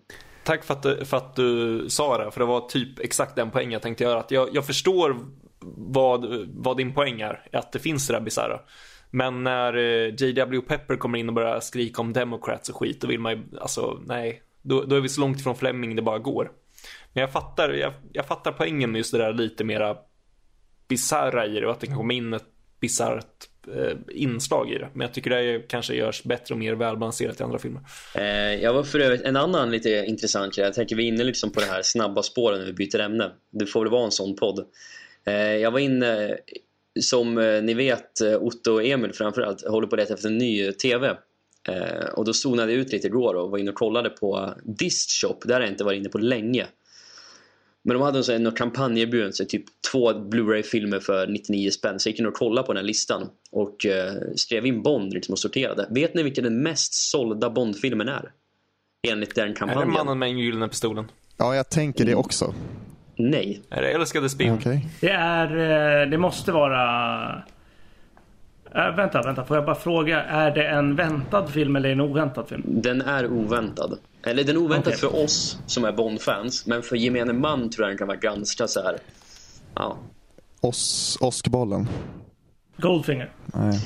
Tack för att, du, för att du sa det, för det var typ exakt den poängen jag tänkte göra. Att jag, jag förstår vad, vad din poäng är, att det finns det där bisarra. Men när eh, JW Pepper kommer in och börjar skrika om Democrats och skit, då vill man ju, alltså nej. Då, då är vi så långt ifrån Fleming det bara går. Men jag fattar, jag, jag fattar poängen med just det där lite mera bisarra i det och att det kan komma in ett bisarrt eh, inslag i det. Men jag tycker det kanske görs bättre och mer välbalanserat i andra filmer. eh, Jag var för övrigt en annan lite intressant grej Jag tänker vi är inne liksom på det här snabba spåren när vi byter ämne. Det får väl vara en sån podd. Eh, Jag var inne Som eh, ni vet eh, Otto och Emil framförallt håller på att leta efter en ny TV eh, Och då zonade jag ut lite igår och var inne och kollade på Dist Shop. Där har jag inte varit inne på länge. Men de hade en sån här kampanjerbjudande, så typ två Blu-ray-filmer för 99 spänn. Så jag gick in och kollade på den här listan och eh, skrev in Bond liksom, och sorterade. Vet ni vilken den mest sålda Bond-filmen är? Enligt den Är det kampanjen? mannen med den gyllene pistolen? Ja, jag tänker det också. Nej. Är det älskade spion? Okej. Det är... eh, Det måste vara... Äh, vänta, vänta. Får jag bara fråga. Är det en väntad film eller en oväntad film? Den är oväntad. Eller den är oväntad Okej. för oss som är Bond-fans. Men för gemene man tror jag den kan vara ganska så här. Ja. Os Oskbollen. Goldfinger. Nej.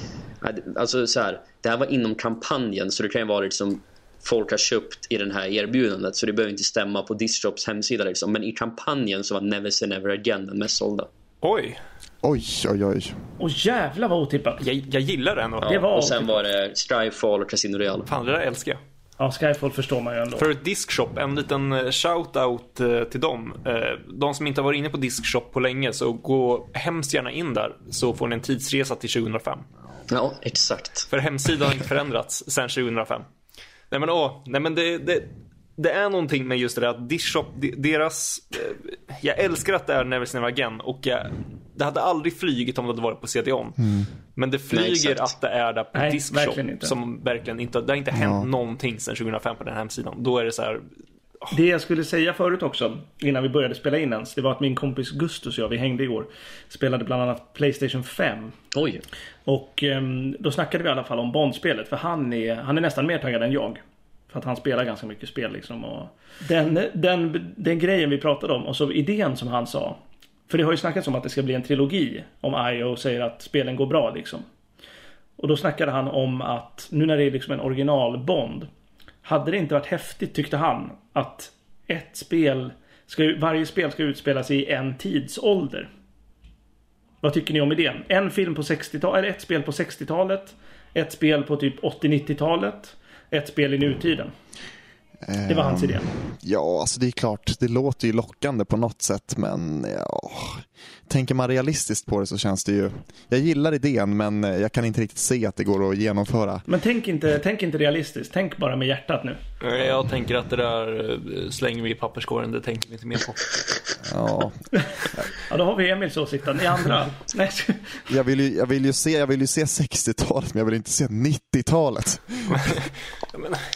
Det- Alltså så här, det här var inom kampanjen så det kan ju vara liksom folk har köpt i den här erbjudandet så det behöver inte stämma på Distrops hemsida liksom. Men i kampanjen så var Never Say Never Again den mest sålda. Oj, Oj, oj, oj. Och jävla vad otippat. jag, jag gillar den. Ja, Det var och sen var det Skyfall och Casino Real. Fan, det där älskar jag. Ja, Skyfall förstår man ju ändå. För Discshop, en liten eh, shout-out eh, till dem. Eh, De som inte har varit inne på Discshop på länge, så gå hemskt gärna in där. Så får ni en tidsresa till 2005. Ja, exakt. För hemsidan har inte förändrats sedan 2005. Nej men åh, nej men det, det, det är någonting med just det där att Discshop, de- deras... eh, Jag älskar att det är Never Never Again och jag, det hade aldrig flygit om det hade varit på CD-ON. Men det flyger exakt. att det är där på Nej, Discshop. verkligen inte. Som verkligen inte, det har inte hänt Ja. någonting sedan 2005 på den hemsidan. Då är det så här, Det jag skulle säga förut också, innan vi började spela in ens, det var att min kompis Gustus och jag, vi hängde igår, spelade bland annat Playstation 5. Oj. Och ehm, då snackade vi i alla fall om Bondspelet, för han är, han är nästan mer taggad än jag. För att han spelar ganska mycket spel liksom. Och den, den, den grejen vi pratade om, och så idén som han sa. För det har ju snackats om att det ska bli en trilogi om IO säger att spelen går bra liksom. Och då snackade han om att nu när det är liksom en original Bond. Hade det inte varit häftigt tyckte han att ett spel, ska, varje spel ska utspelas i en tidsålder. Vad tycker ni om idén? En film på 60-talet, eller ett spel på 60-talet. Ett spel på typ 80-90-talet. Ett spel i nutiden. Det var hans idé. Ehm, ja, alltså det är klart, det låter ju lockande på något sätt, men ja, tänker man realistiskt på det så känns det ju, jag gillar idén, men jag kan inte riktigt se att det går att genomföra. Men tänk inte, tänk inte realistiskt. Tänk bara med hjärtat nu. jag tänker att det där eh, slänger vi i papperskorgen, det tänker vi inte mer på. Ja, Ja, då har vi Emils åsikt. Ni andra? Nej. jag vill ju, jag vill ju se, jag vill ju se 60-talet, men jag vill inte se 90-talet.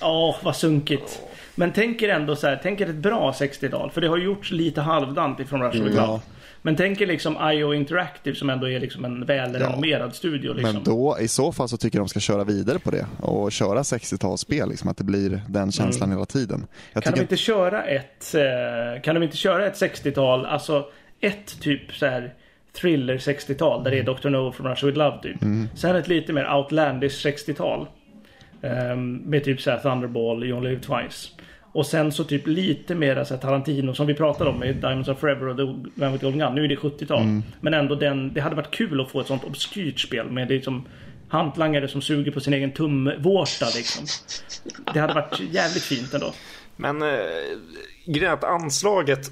Ja, vad sunkigt. Men tänk er ändå så här, tänk er ett bra 60-tal. För det har gjorts lite halvdant ifrån Rush Mm, ja. Men tänk er liksom IO Interactive som ändå är liksom en välrenommerad studio. Liksom. Men då, i så fall så tycker jag de ska köra vidare på det och köra 60-talsspel, liksom, att det blir den känslan hela tiden. Jag Kan de inte köra ett, eh, kan de inte köra ett 60-tal, alltså ett typ så här thriller 60-tal där det är Dr. No from Russia with Love typ. Mm. Sen ett lite mer outlandish 60-tal. ehm, med typ så här Thunderball, You Only Live Twice. Och sen så typ lite mer så här Tarantino som vi pratade om med Diamonds of Forever och The Man with Golden Gun. Nu är det 70-tal. Men ändå den, det hade varit kul att få ett sånt obskyrt spel med liksom hantlangare som suger på sin egen tumvårta liksom. Det hade varit jävligt fint ändå. Men eh, grejen att anslaget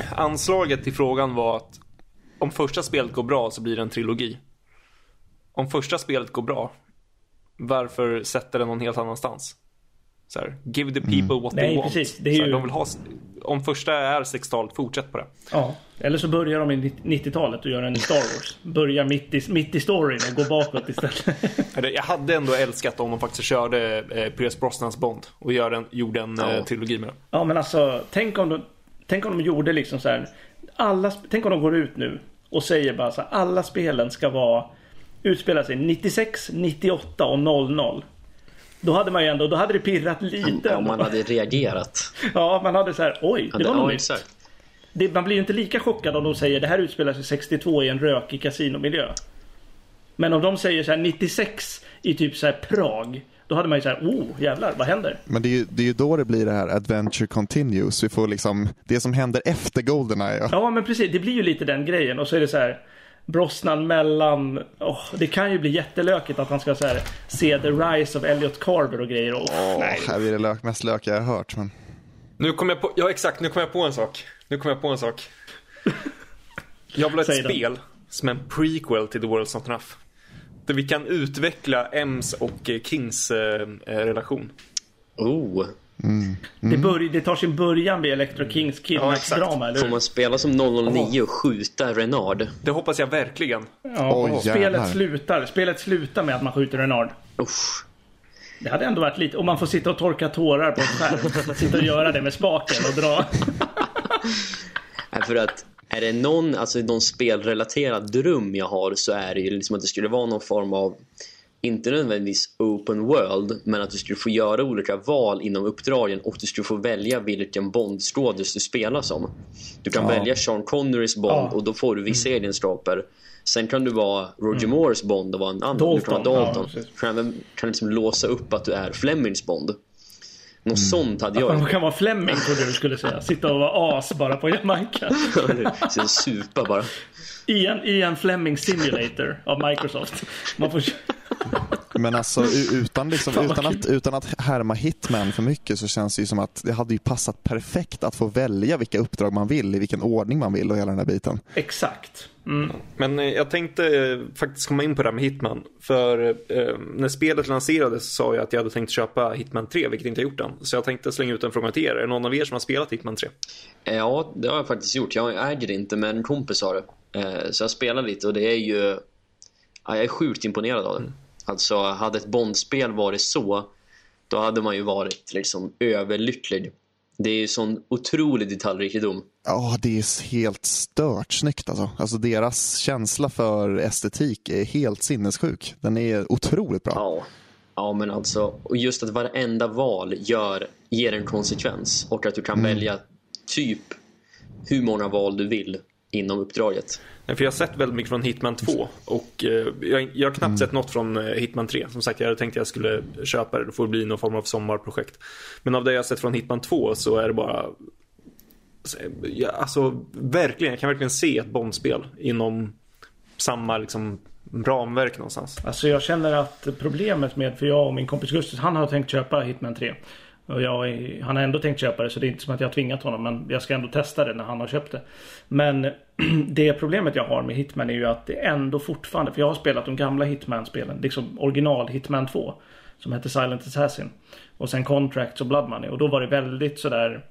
Anslaget till frågan var att om första spelet går bra så blir det en trilogi. Om första spelet går bra, varför sätter den någon helt annanstans? Så här, give the people what Nej, they want. precis. Det är så här, ju- de vill ha, om första är 60-talet, fortsätt på det. Ja. Eller så börjar de i 90-talet och gör en Star Wars. Börjar mitt i, mitt i storyn och går bakåt istället. Jag hade ändå älskat om de faktiskt körde eh, Pierce Brosnans Bond och gör en, gjorde en Ja. eh, trilogi med det. Ja men alltså, tänk om de, tänk om de gjorde liksom så här. Alla, tänk om de går ut nu och säger bara så här, alla spelen ska vara utspela sig 96, 98 och 00. Då hade man ju ändå, då hade det pirrat lite. Om man hade reagerat. Ja, man hade så här, oj, det var ja, nytt. exakt. Det, man blir ju inte lika chockad om de säger det här utspelar sig 62 i en rökig kasinomiljö. Men om de säger så här 96 i typ så här Prag. Då hade man ju så här, oh jävlar, vad händer? Men det är, ju, det är ju då det blir det här Adventure Continues. Vi får liksom det som händer efter Goldeneye. Ja. Ja men precis, det blir ju lite den grejen och så är det så här Brosnan mellan, åh, det kan ju bli jättelökigt att han ska så här, se The Rise of Elliot Carver och grejer. Åh, nej. här blir det lök, mest lök jag har hört. Men... Nu kom jag på, ja exakt, nu kom jag på en sak. Nu kom jag på en sak. Jag vill ha ett spel som en prequel till The World's Not Enough. Där vi kan utveckla Ems och eh, Kings eh, eh, relation. Oh. Det, börj, det tar sin början vid Electro Kings exakt. kidnappsdrama, eller Får man spela som 009 och skjuta Renard? Det hoppas jag verkligen. Ja, och spelet slutar, spelet slutar med att man skjuter Renard. Usch. Det hade ändå varit lite, och man får sitta och torka tårar på ett skärm. sitta och göra det med spaken och dra. Nej, för att är det någon, alltså någon spelrelaterad dröm jag har så är det ju liksom att det skulle vara någon form av inte nödvändigtvis open world men att du skulle få göra olika val inom uppdragen och du skulle få välja vilken Bond-skådis du spelar som. Du kan Ja. välja Sean Connerys Bond Ja. och då får du vissa egenskaper. Sen kan du vara Roger Moores Bond och vara en annan. Du kan vara Dalton, ja, Dalton. du kan, kan liksom låsa upp att du är Flemings Bond. Något sånt hade jag Man kan vara Fleming trodde du skulle säga. Sitta och vara as bara på Jamaica. Sen supa bara. I en, I en Fleming Simulator av Microsoft. Man får... Men alltså utan, liksom, utan, att, utan att härma Hitman för mycket så känns det ju som att det hade ju passat perfekt att få välja vilka uppdrag man vill, i vilken ordning man vill och hela den här biten. Exakt. Mm. Men eh, jag tänkte eh, faktiskt komma in på det här med Hitman. För eh, när spelet lanserades så sa jag att jag hade tänkt köpa Hitman 3, vilket jag inte har gjort än. Så jag tänkte slänga ut en fråga till er. Är det någon av er som har spelat Hitman 3? Ja, det har jag faktiskt gjort. Jag äger det inte, men en kompis har det. Eh, Så jag spelar lite och det är ju... Ja, jag är sjukt imponerad av det. Alltså, hade ett Bondspel varit så, då hade man ju varit liksom överlycklig. Det är ju sån otrolig detaljrikedom. Ja, det är helt stört snyggt alltså. Alltså deras känsla för estetik är helt sinnessjuk. Den är otroligt bra. Ja. Ja, men alltså, och just att varenda val gör, ger en konsekvens och att du kan välja typ hur många val du vill inom uppdraget. Nej, För jag har sett väldigt mycket från Hitman 2 och eh, jag, jag har knappt sett något från eh, Hitman 3. Som sagt, jag hade tänkt att jag skulle köpa det. Det får bli någon form av sommarprojekt. Men av det jag har sett från Hitman 2 så är det bara... Alltså verkligen, jag kan verkligen se ett Bondspel inom samma liksom, ramverk någonstans. Alltså jag känner att problemet med, för jag och min kompis Gustus, han har tänkt köpa Hitman 3. Och jag, han har ändå tänkt köpa det så det är inte som att jag har tvingat honom men jag ska ändå testa det när han har köpt det. Men det problemet jag har med Hitman är ju att det ändå fortfarande, för jag har spelat de gamla Hitman-spelen, liksom original Hitman 2. Som hette Silent Assassin. Och sen Contracts och Blood Money. Och då var det väldigt sådär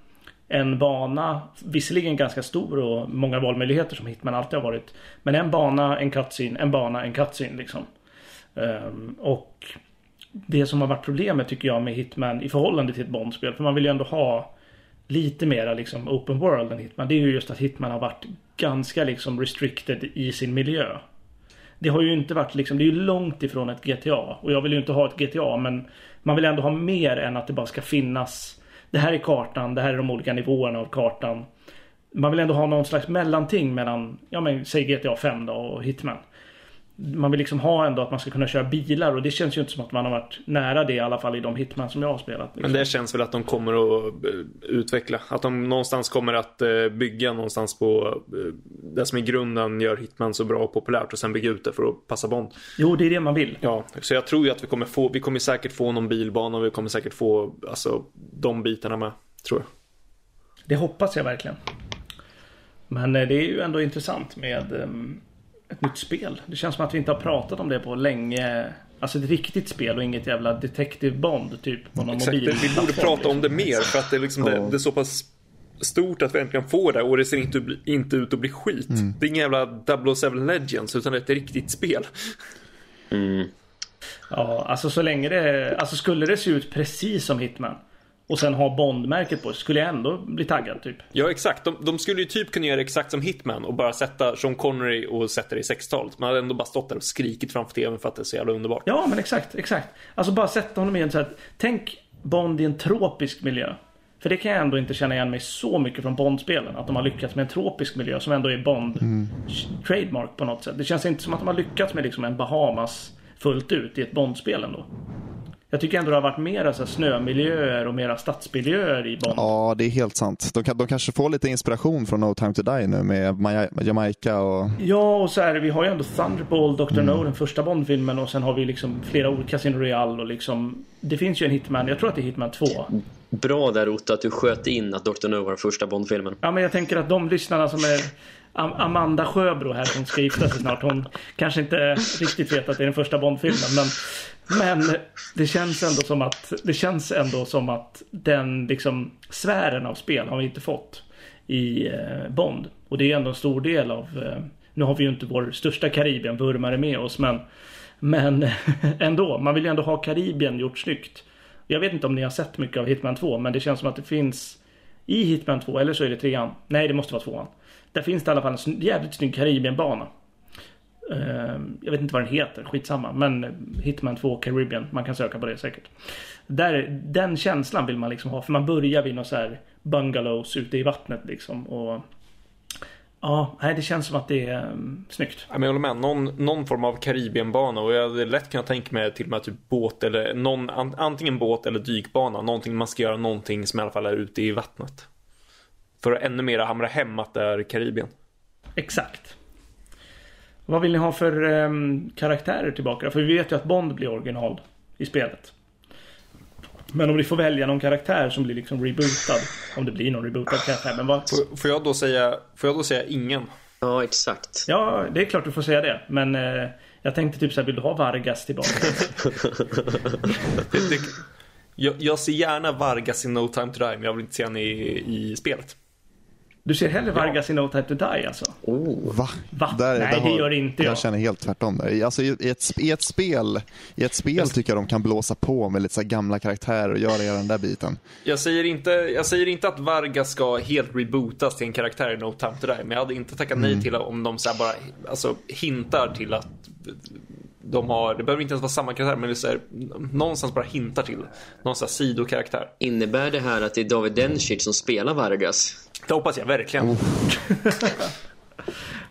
en bana, visserligen ganska stor och många valmöjligheter som Hitman alltid har varit. Men en bana, en cutscene, en bana, en cutscene liksom. Um, och det som har varit problemet tycker jag med Hitman i förhållande till ett Bondspel, för man vill ju ändå ha lite mera liksom open world än Hitman. Det är ju just att Hitman har varit ganska liksom restricted i sin miljö. Det har ju inte varit liksom, det är ju långt ifrån ett GTA. Och jag vill ju inte ha ett GTA men man vill ändå ha mer än att det bara ska finnas Det här är kartan, det här är de olika nivåerna av kartan. Man vill ändå ha någon slags mellanting mellan, ja men säg GTA 5 då och Hitman man vill liksom ha ändå att man ska kunna köra bilar och det känns ju inte som att man har varit nära det i alla fall i de Hitman som jag har spelat. Liksom. Men det känns väl att de kommer att eh, utveckla. Att de någonstans kommer att eh, bygga någonstans på eh, det som i grunden gör Hitman så bra och populärt och sen bygga ut det för att passa Bond. Jo, det är det man vill. Ja, så jag tror ju att vi kommer få, vi kommer säkert få någon bilbana och vi kommer säkert få, alltså de bitarna med, tror jag. Det hoppas jag verkligen. Men det är ju ändå intressant med ett nytt spel. Det känns som att vi inte har pratat om det på länge. Alltså ett riktigt spel och inget jävla Detective Bond typ på någon Exakt, mobil. vi borde prata om det mer för att det är, liksom det, det är så pass stort att vi äntligen får det och det ser inte, inte ut att bli skit. Mm. Det är ingen jävla 007 Legends utan det är ett riktigt spel. Mm. Ja, alltså så länge det... Alltså skulle det se ut precis som Hitman och sen ha Bond-märket på skulle jag ändå bli taggad typ. Ja exakt, de, de, skulle ju typ kunna göra exakt som Hitman och bara sätta Sean Connery och sätta det i 60-talet. Man hade ändå bara stått där och skrikit framför tvn för att det är så jävla underbart. Ja men exakt, exakt. Alltså bara sätta honom i en så här, tänk Bond i en tropisk miljö. För det kan jag ändå inte känna igen mig så mycket från Bond-spelen. Att de har lyckats med en tropisk miljö som ändå är Bond mm. trademark på något sätt. Det känns inte som att de har lyckats med liksom en Bahamas fullt ut i ett Bond-spel ändå. Jag tycker ändå det har varit mera så snömiljöer och mera stadsmiljöer i Bond. Ja, det är helt sant. De, kan, de kanske får lite inspiration från No Time To Die nu med Jamaica och... Ja, och så här, vi har ju ändå Thunderball, Dr. Mm. No, den första Bond-filmen och sen har vi liksom flera olika Casino Royale och liksom... Det finns ju en Hitman, jag tror att det är Hitman 2. Bra där Otto att du sköt in att Dr. No var den första Bond-filmen. Ja, men jag tänker att de lyssnarna som är Amanda Sjöbro här som ska gifta sig snart. Hon kanske inte riktigt vet att det är den första Bond-filmen. Men, men det känns ändå som att det känns ändå som att den liksom sfären av spel har vi inte fått i eh, Bond. Och det är ändå en stor del av eh, nu har vi ju inte vår största Karibien-vurmare med oss men Men ändå, man vill ju ändå ha Karibien gjort snyggt. Jag vet inte om ni har sett mycket av Hitman 2 men det känns som att det finns i Hitman 2, eller så är det trean. Nej, det måste vara tvåan. Där finns det i alla fall en jävligt snygg Karibienbana. Ehm, jag vet inte vad den heter, skitsamma. Men Hitman 2 Caribbean, man kan söka på det säkert. Där, den känslan vill man liksom ha, för man börjar vid något så här bungalows ute i vattnet liksom. Och Ja, nej, det känns som att det är um, snyggt. Ja, men jag håller med. Någon, någon form av Karibienbana och jag hade lätt kunnat tänka mig till och med typ båt eller någon, antingen båt eller dykbana. Någonting man ska göra någonting som i alla fall är ute i vattnet. För att ännu mer hamra hem att det är Karibien. Exakt. Vad vill ni ha för um, karaktärer tillbaka? För vi vet ju att Bond blir original i spelet. Men om ni får välja någon karaktär som blir liksom rebootad. Om det blir någon rebootad karaktär. Men vad... Får, får, jag då säga, får jag då säga ingen? Ja, exakt. Ja, det är klart du får säga det. Men eh, jag tänkte typ såhär, vill du ha Vargas tillbaka? det, det, jag, jag, ser gärna Vargas i No Time To Die, men jag vill inte se honom i, i spelet. Du ser hellre Vargas ja. i No Time To Die alltså? Oh. Va? Va? Där, Nej, där det har, gör inte jag. Jag känner helt tvärtom där. Alltså, i, ett, i ett spel, i ett spel tycker jag de kan blåsa på med lite så gamla karaktärer och göra den där biten. Jag säger, inte, jag säger inte att Vargas ska helt rebootas till en karaktär i No Time To Die, men jag hade inte tackat nej mm. till om de så bara alltså, hintar till att de har, det behöver inte ens vara samma karaktär, men det är så här, någonstans bara hintar till någon sidokaraktär. Innebär det här att det är David Dencich som spelar Vargas? Det hoppas jag verkligen. Oh.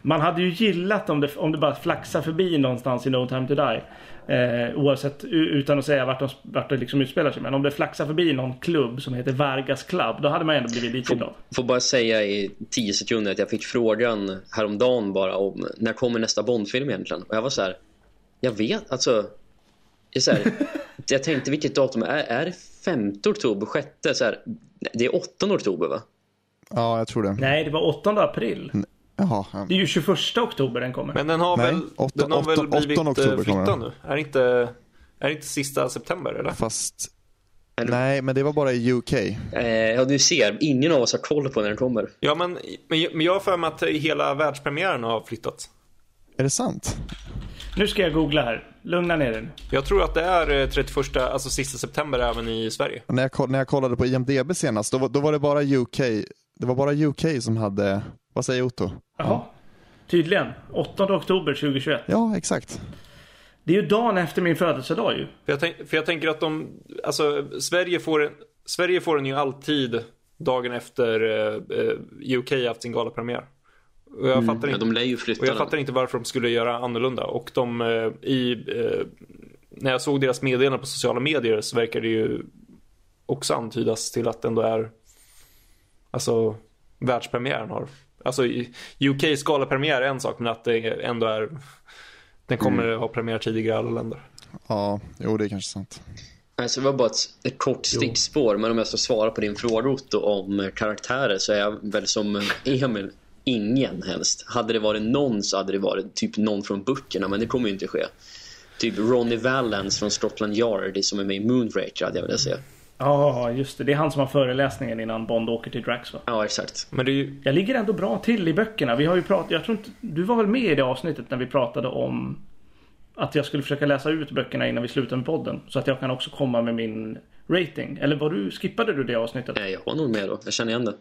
Man hade ju gillat om det, om det bara flaxar förbi någonstans i No Time To Die. Eh, oavsett, utan att säga vart, de, vart det liksom utspelar sig. Men om det flaxar förbi någon klubb som heter Vargas Club, då hade man ändå blivit lite glad. Får bara säga i tio sekunder att jag fick frågan häromdagen bara om när kommer nästa Bondfilm egentligen? Och jag var så här, jag vet, alltså jag, så här, jag tänkte vilket datum är Är det 5 oktober, 6? Så här, det är 8 oktober va? Ja, jag tror det. Nej, det var 8 april. Jaha. Det är ju 21 oktober den kommer. Men den har Nej, väl, 8, den har 8, väl blivit 8 oktober eh, flyttad nu? Är det, inte, är det inte sista september eller? Fast... Nej, men det var bara i UK. Eh, ja, du ser. Ingen av oss har koll på när den kommer. Ja, men, men jag har för mig att hela världspremiären har flyttat. Är det sant? Nu ska jag googla här. Lugna ner dig. Jag tror att det är 31, eh, alltså sista september även i Sverige. När jag, när jag kollade på IMDB senast, då, då var det bara UK. Det var bara UK som hade, vad säger Otto? Jaha, tydligen. 8 oktober 2021. Ja, exakt. Det är ju dagen efter min födelsedag ju. För jag, tänk, för jag tänker att de, alltså Sverige får, Sverige får den ju alltid dagen efter eh, UK haft sin galapremiär. Och jag fattar Mm. Ja, inte, de lär ju flytta och jag den. fattar inte varför de skulle göra annorlunda. Och de eh, i... Eh, när jag såg deras meddelanden på sociala medier så verkar det ju också antydas till att det ändå är alltså världspremiären har. Alltså UK skalapremiär är en sak men att det ändå är den kommer Mm. ha premiär tidigare i alla länder. Ja, jo det är kanske sant. Alltså det var bara ett, ett kort stickspår, men om jag ska svara på din fråga Otto om karaktärer så är jag väl som Emil, ingen helst. Hade det varit någon så hade det varit typ någon från böckerna, men det kommer ju inte ske. Typ Ronnie Valance från Scotland Yard som är med i Moonraker hade jag velat säga. Ja, just det. Det är han som har föreläsningen innan Bond åker till Drax va? Ja, exakt. Men det är ju, Jag ligger ändå bra till i böckerna. Vi har ju pratat, jag tror inte, du var väl med i det avsnittet när vi pratade om att jag skulle försöka läsa ut böckerna innan vi slutar med podden. Så att jag kan också komma med min rating. Eller var du, skippade du det avsnittet? Nej, jag var nog med då. Jag känner igen det.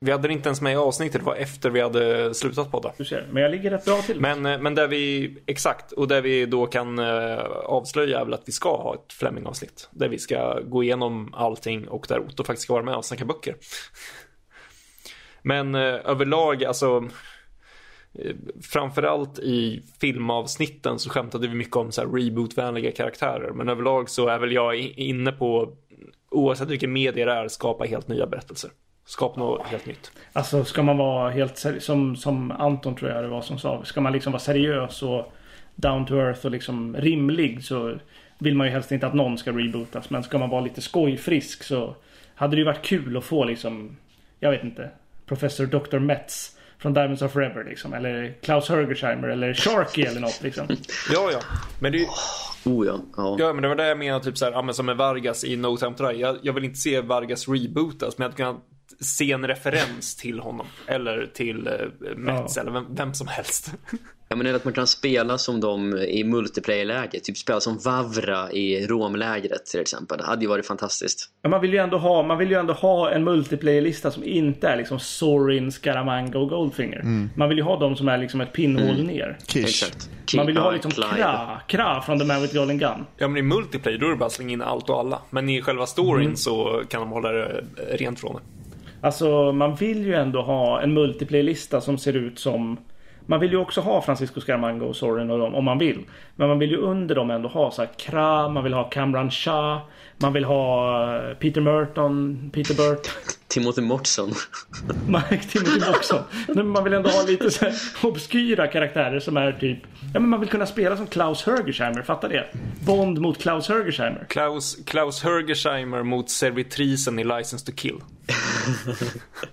Vi hade det inte ens med i avsnittet, det var efter vi hade slutat podda. Du ser, men jag ligger rätt bra till. Men, eh, men där vi, exakt, och där vi då kan eh, avslöja är väl att vi ska ha ett Fleming-avsnitt. Där vi ska gå igenom allting och där Otto faktiskt ska vara med och snacka böcker. Men eh, överlag, alltså Framförallt i filmavsnitten så skämtade vi mycket om så här reboot-vänliga karaktärer. Men överlag så är väl jag inne på, oavsett vilken media det är, skapa helt nya berättelser. Skapa något helt nytt. Alltså ska man vara helt seri- som, som Anton tror jag det var som sa. Ska man liksom vara seriös och down to earth och liksom rimlig så vill man ju helst inte att någon ska rebootas. Men ska man vara lite skojfrisk så hade det ju varit kul att få liksom, jag vet inte, Professor Dr. Metz från Diamonds of Forever liksom. Eller Klaus Hergersheimer eller Sharky eller något liksom. Ja, ja. Men det är ju... Oh ja. ja. Ja men det var det jag menade, typ såhär, ja, men som med Vargas i No Time To Die. Jag, jag vill inte se Vargas rebootas, men jag hade kunnat se en referens till honom. Eller till eh, Mets, Ja. eller vem, vem som helst. Ja, men eller att man kan spela som de i multiplayer-läget. Typ spela som Vavra i Romlägret till exempel. Det hade ju varit fantastiskt. Men man vill ju ändå ha, man vill ju ändå ha en multiplayer-lista som inte är liksom Sorin, Scaramanga och Goldfinger. Man vill ju ha de som är liksom ett pinnhål ner. Kish. Exakt. Man vill ju Ja, ha liksom. Kra, Kra från The Man with Golden Gun. Ja men i multiplayer då är det bara att slänga in allt och alla. Men i själva storyn så kan de hålla det rent från det. Alltså man vill ju ändå ha en multiplaylista som ser ut som man vill ju också ha Francisco Scaramanga och Sorin och dem om man vill. Men man vill ju under dem ändå ha så här Kra, man vill ha Cameron Shah, man vill ha eh, Peter Merton, Peter Burt, Timothy Mortson. Timothy. Men man vill ändå ha lite så här obskyra karaktärer som är typ Ja men man vill kunna spela som Klaus Hergersheimer, fattar det? Bond mot Klaus Hergersheimer. Klaus, Klaus Hergersheimer mot servitrisen i License to Kill.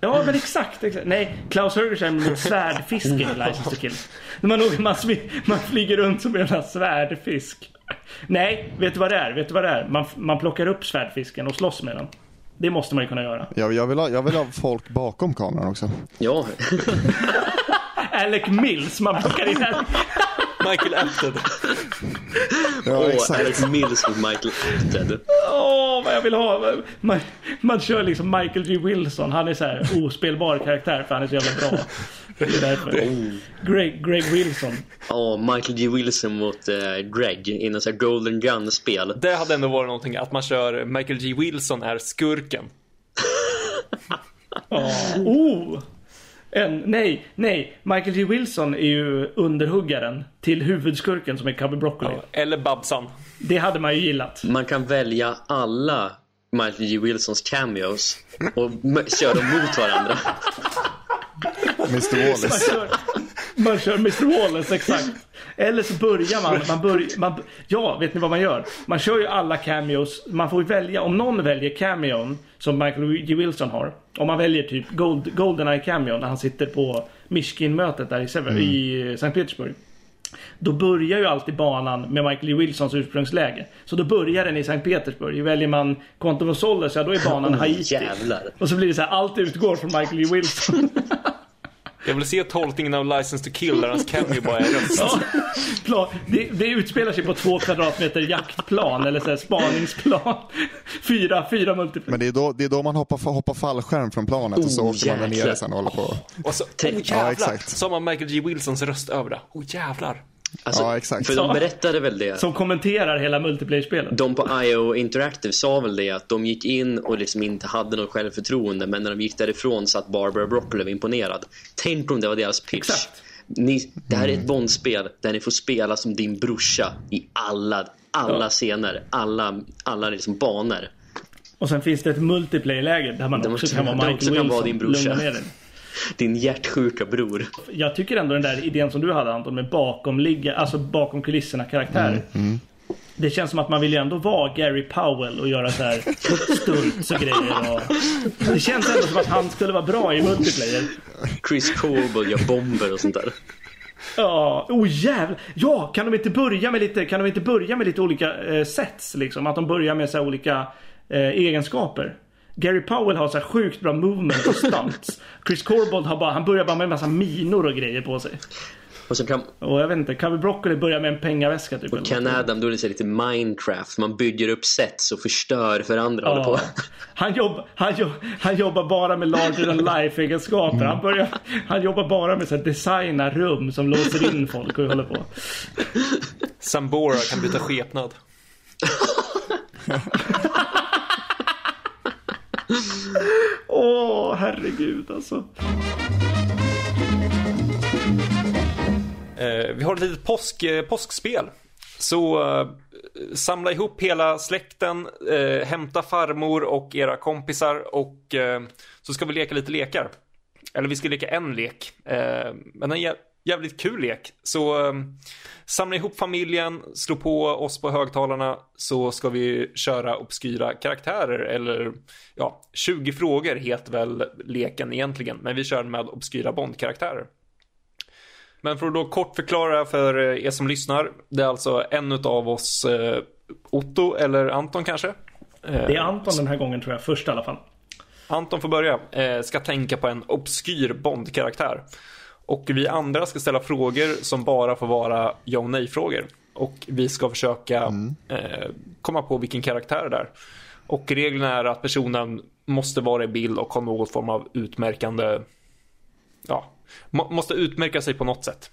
Ja men exakt, exakt. Nej, Klaus Hergersheimer mot svärdfisken i License to Kill. När man, man, man flyger runt som en jävla svärdfisk. Nej, vet du vad det är? Vet du vad det är? Man, man plockar upp svärdfisken och slåss med den. Det måste man ju kunna göra. Jag, jag, vill ha, jag vill ha folk bakom kameran också. Ja, Alec Mills, man plockar in här. Michael Apted. Ja, Åh, exakt. Alex Mills mot Michael Apted. Åh, vad jag vill ha. Man, man kör liksom Michael G. Wilson. Han är så här ospelbar karaktär för han är så jävla bra. Det är därför. Greg, Greg Wilson. Ja, Michael G. Wilson mot eh, Greg i något så här Golden Gun-spel. Det hade ändå varit någonting att man kör Michael G. Wilson är skurken. Ja. Oh! En, nej, nej. Michael G. Wilson är ju underhuggaren till huvudskurken som är Cubby Broccoli. Eller Babsan. Det hade man ju gillat. Man kan välja alla Michael G. Wilsons cameos och köra dem mot varandra. Mr Man Wallace. kör, man kör Mr. Wallace, exakt. Eller så börjar man, man, börjar, man... Ja, vet ni vad man gör? Man kör ju alla cameos. Man får ju välja, om någon väljer cameon som Michael G. Wilson har. Om man väljer typ Gold, Goldeneye cameon när han sitter på Mishkin-mötet där i, Sever, i Sankt Petersburg. Då börjar ju alltid banan med Michael J. Wilsons ursprungsläge. Så då börjar den i Sankt Petersburg. Väljer man Quantum of Solace, ja då är banan Haiti. Jävlar. Och så blir det så här, allt utgår från Michael J. Wilson. Jag vill se tolkningen av License to Kill där hans cameo bara är röst. Ja, det, det utspelar sig på två kvadratmeter jaktplan eller så här spaningsplan. Fyra, fyra multiplayer. Men det är då, det är då man hoppar, hoppar fallskärm från planet och så Oh, åker man jäklar. nere sen och håller på. Och så, oh Ja, jävlar! exakt. Så har man Michael G. Wilsons röst över det. Oh jävlar! Alltså, Ja, exakt. För de berättade väl det. Som kommenterar hela multiplayer-spelet. De på IO Interactive sa väl det att de gick in och liksom inte hade något självförtroende men när de gick därifrån så att Barbara Brock blev imponerad. Tänk om det var deras pitch. Exakt. Ni, det här är ett Bondspel där ni får spela som din brorsa i alla, alla Ja. scener, alla, alla liksom banor. Och sen finns det ett multiplayer-läge där man Där man också kan vara Michael Wilson. vara din brorsa. Din hjärtsjuka bror. Jag tycker ändå den där idén som du hade Anton med bakomligga, alltså bakom kulisserna karaktärer. Det känns som att man vill ju ändå vara Gary Powell och göra så här stunts och grejer. Och... Det känns ändå som att han skulle vara bra i multiplayer. Chris Coble gör bomber och sånt där. Ja, oh jävlar. Ja, kan de inte börja med lite, kan de inte börja med lite olika eh, sets liksom? Att de börjar med så här olika eh, egenskaper. Gary Powell har så här sjukt bra movement och stunts. Chris Corbold har bara, han börjar bara med en massa minor och grejer på sig. Och så kan Och jag vet inte, Covey Broccoli börjar med en pengaväska typ. eller Ken något. Adam, då är det så lite Minecraft. Man bygger upp sets och förstör för andra. håller på. Ja. Han, jobb, han, jobb, han jobbar bara med larger than life egenskaper. Han, börjar, han jobbar bara med så här designa rum som låser in folk och håller på. Sambora kan byta skepnad. Åh, herregud alltså. Eh, vi har ett litet påsk, eh, påskspel. Så eh, samla ihop hela släkten, eh, hämta farmor och era kompisar och eh, så ska vi leka lite lekar. Eller vi ska leka en lek. Eh, men den jävligt kul lek. Så eh, samla ihop familjen, slå på oss på högtalarna så ska vi köra obskyra karaktärer eller ja, 20 frågor heter väl leken egentligen. Men vi kör med obskyra Bond-karaktärer. Men för att då kort förklara för er som lyssnar. Det är alltså en av oss, eh, Otto eller Anton kanske. Eh, Det är Anton den här gången tror jag, först i alla fall. Anton får börja. Eh, ska tänka på en obskyr Bond-karaktär. Och vi andra ska ställa frågor som bara får vara ja och nej-frågor. Och vi ska försöka eh, komma på vilken karaktär det är. Och reglerna är att personen måste vara i bild och ha någon form av utmärkande... Ja, må, måste utmärka sig på något sätt.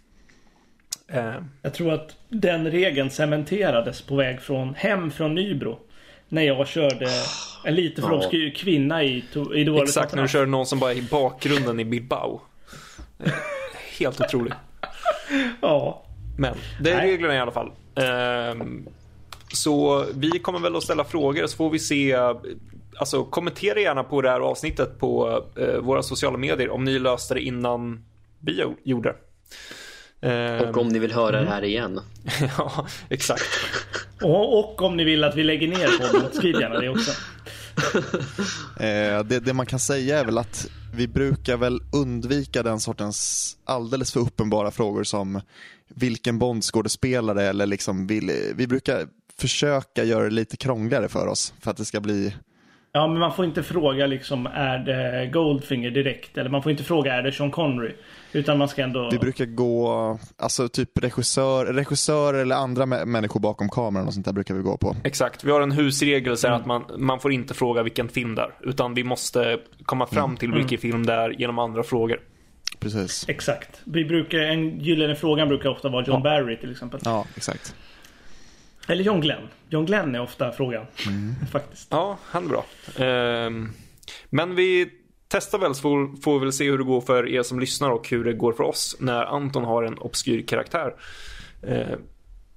Eh, Jag tror att den regeln cementerades på väg från hem från Nybro. När jag körde en lite för Ja. obskyr kvinna i, i dåligt Exakt, när du kör någon som bara är i bakgrunden i Bilbao. Helt otroligt. Ja. Men det är Nej. reglerna i alla fall. Ehm, så vi kommer väl att ställa frågor så får vi se. Alltså kommentera gärna på det här avsnittet på eh, våra sociala medier om ni löste det innan vi gjo- gjorde. Ehm, Och om ni vill höra det här igen. ja, exakt. Och, och om ni vill att vi lägger ner podden, skriv gärna det också. Eh, det, det man kan säga är väl att vi brukar väl undvika den sortens alldeles för uppenbara frågor som vilken Bondskådespelare eller liksom vill, vi brukar försöka göra det lite krångligare för oss för att det ska bli Ja, men man får inte fråga liksom är det Goldfinger direkt? Eller man får inte fråga är det Sean Connery? Utan man ska ändå... Vi brukar gå, alltså typ regissör, regissör eller andra mä- människor bakom kameran och sånt där brukar vi gå på. Exakt, vi har en husregel så att man, man får inte fråga vilken film det är. Utan vi måste komma fram till vilken film det är genom andra frågor. Precis. Exakt. Vi brukar, en gyllene frågan brukar ofta vara John Barry till exempel. Ja, exakt. Eller John Glenn. John Glenn är ofta frågan. Faktiskt. Ja, han är bra. Ehm, men vi testar väl så får, får vi väl se hur det går för er som lyssnar och hur det går för oss när Anton har en obskyr karaktär. Ehm,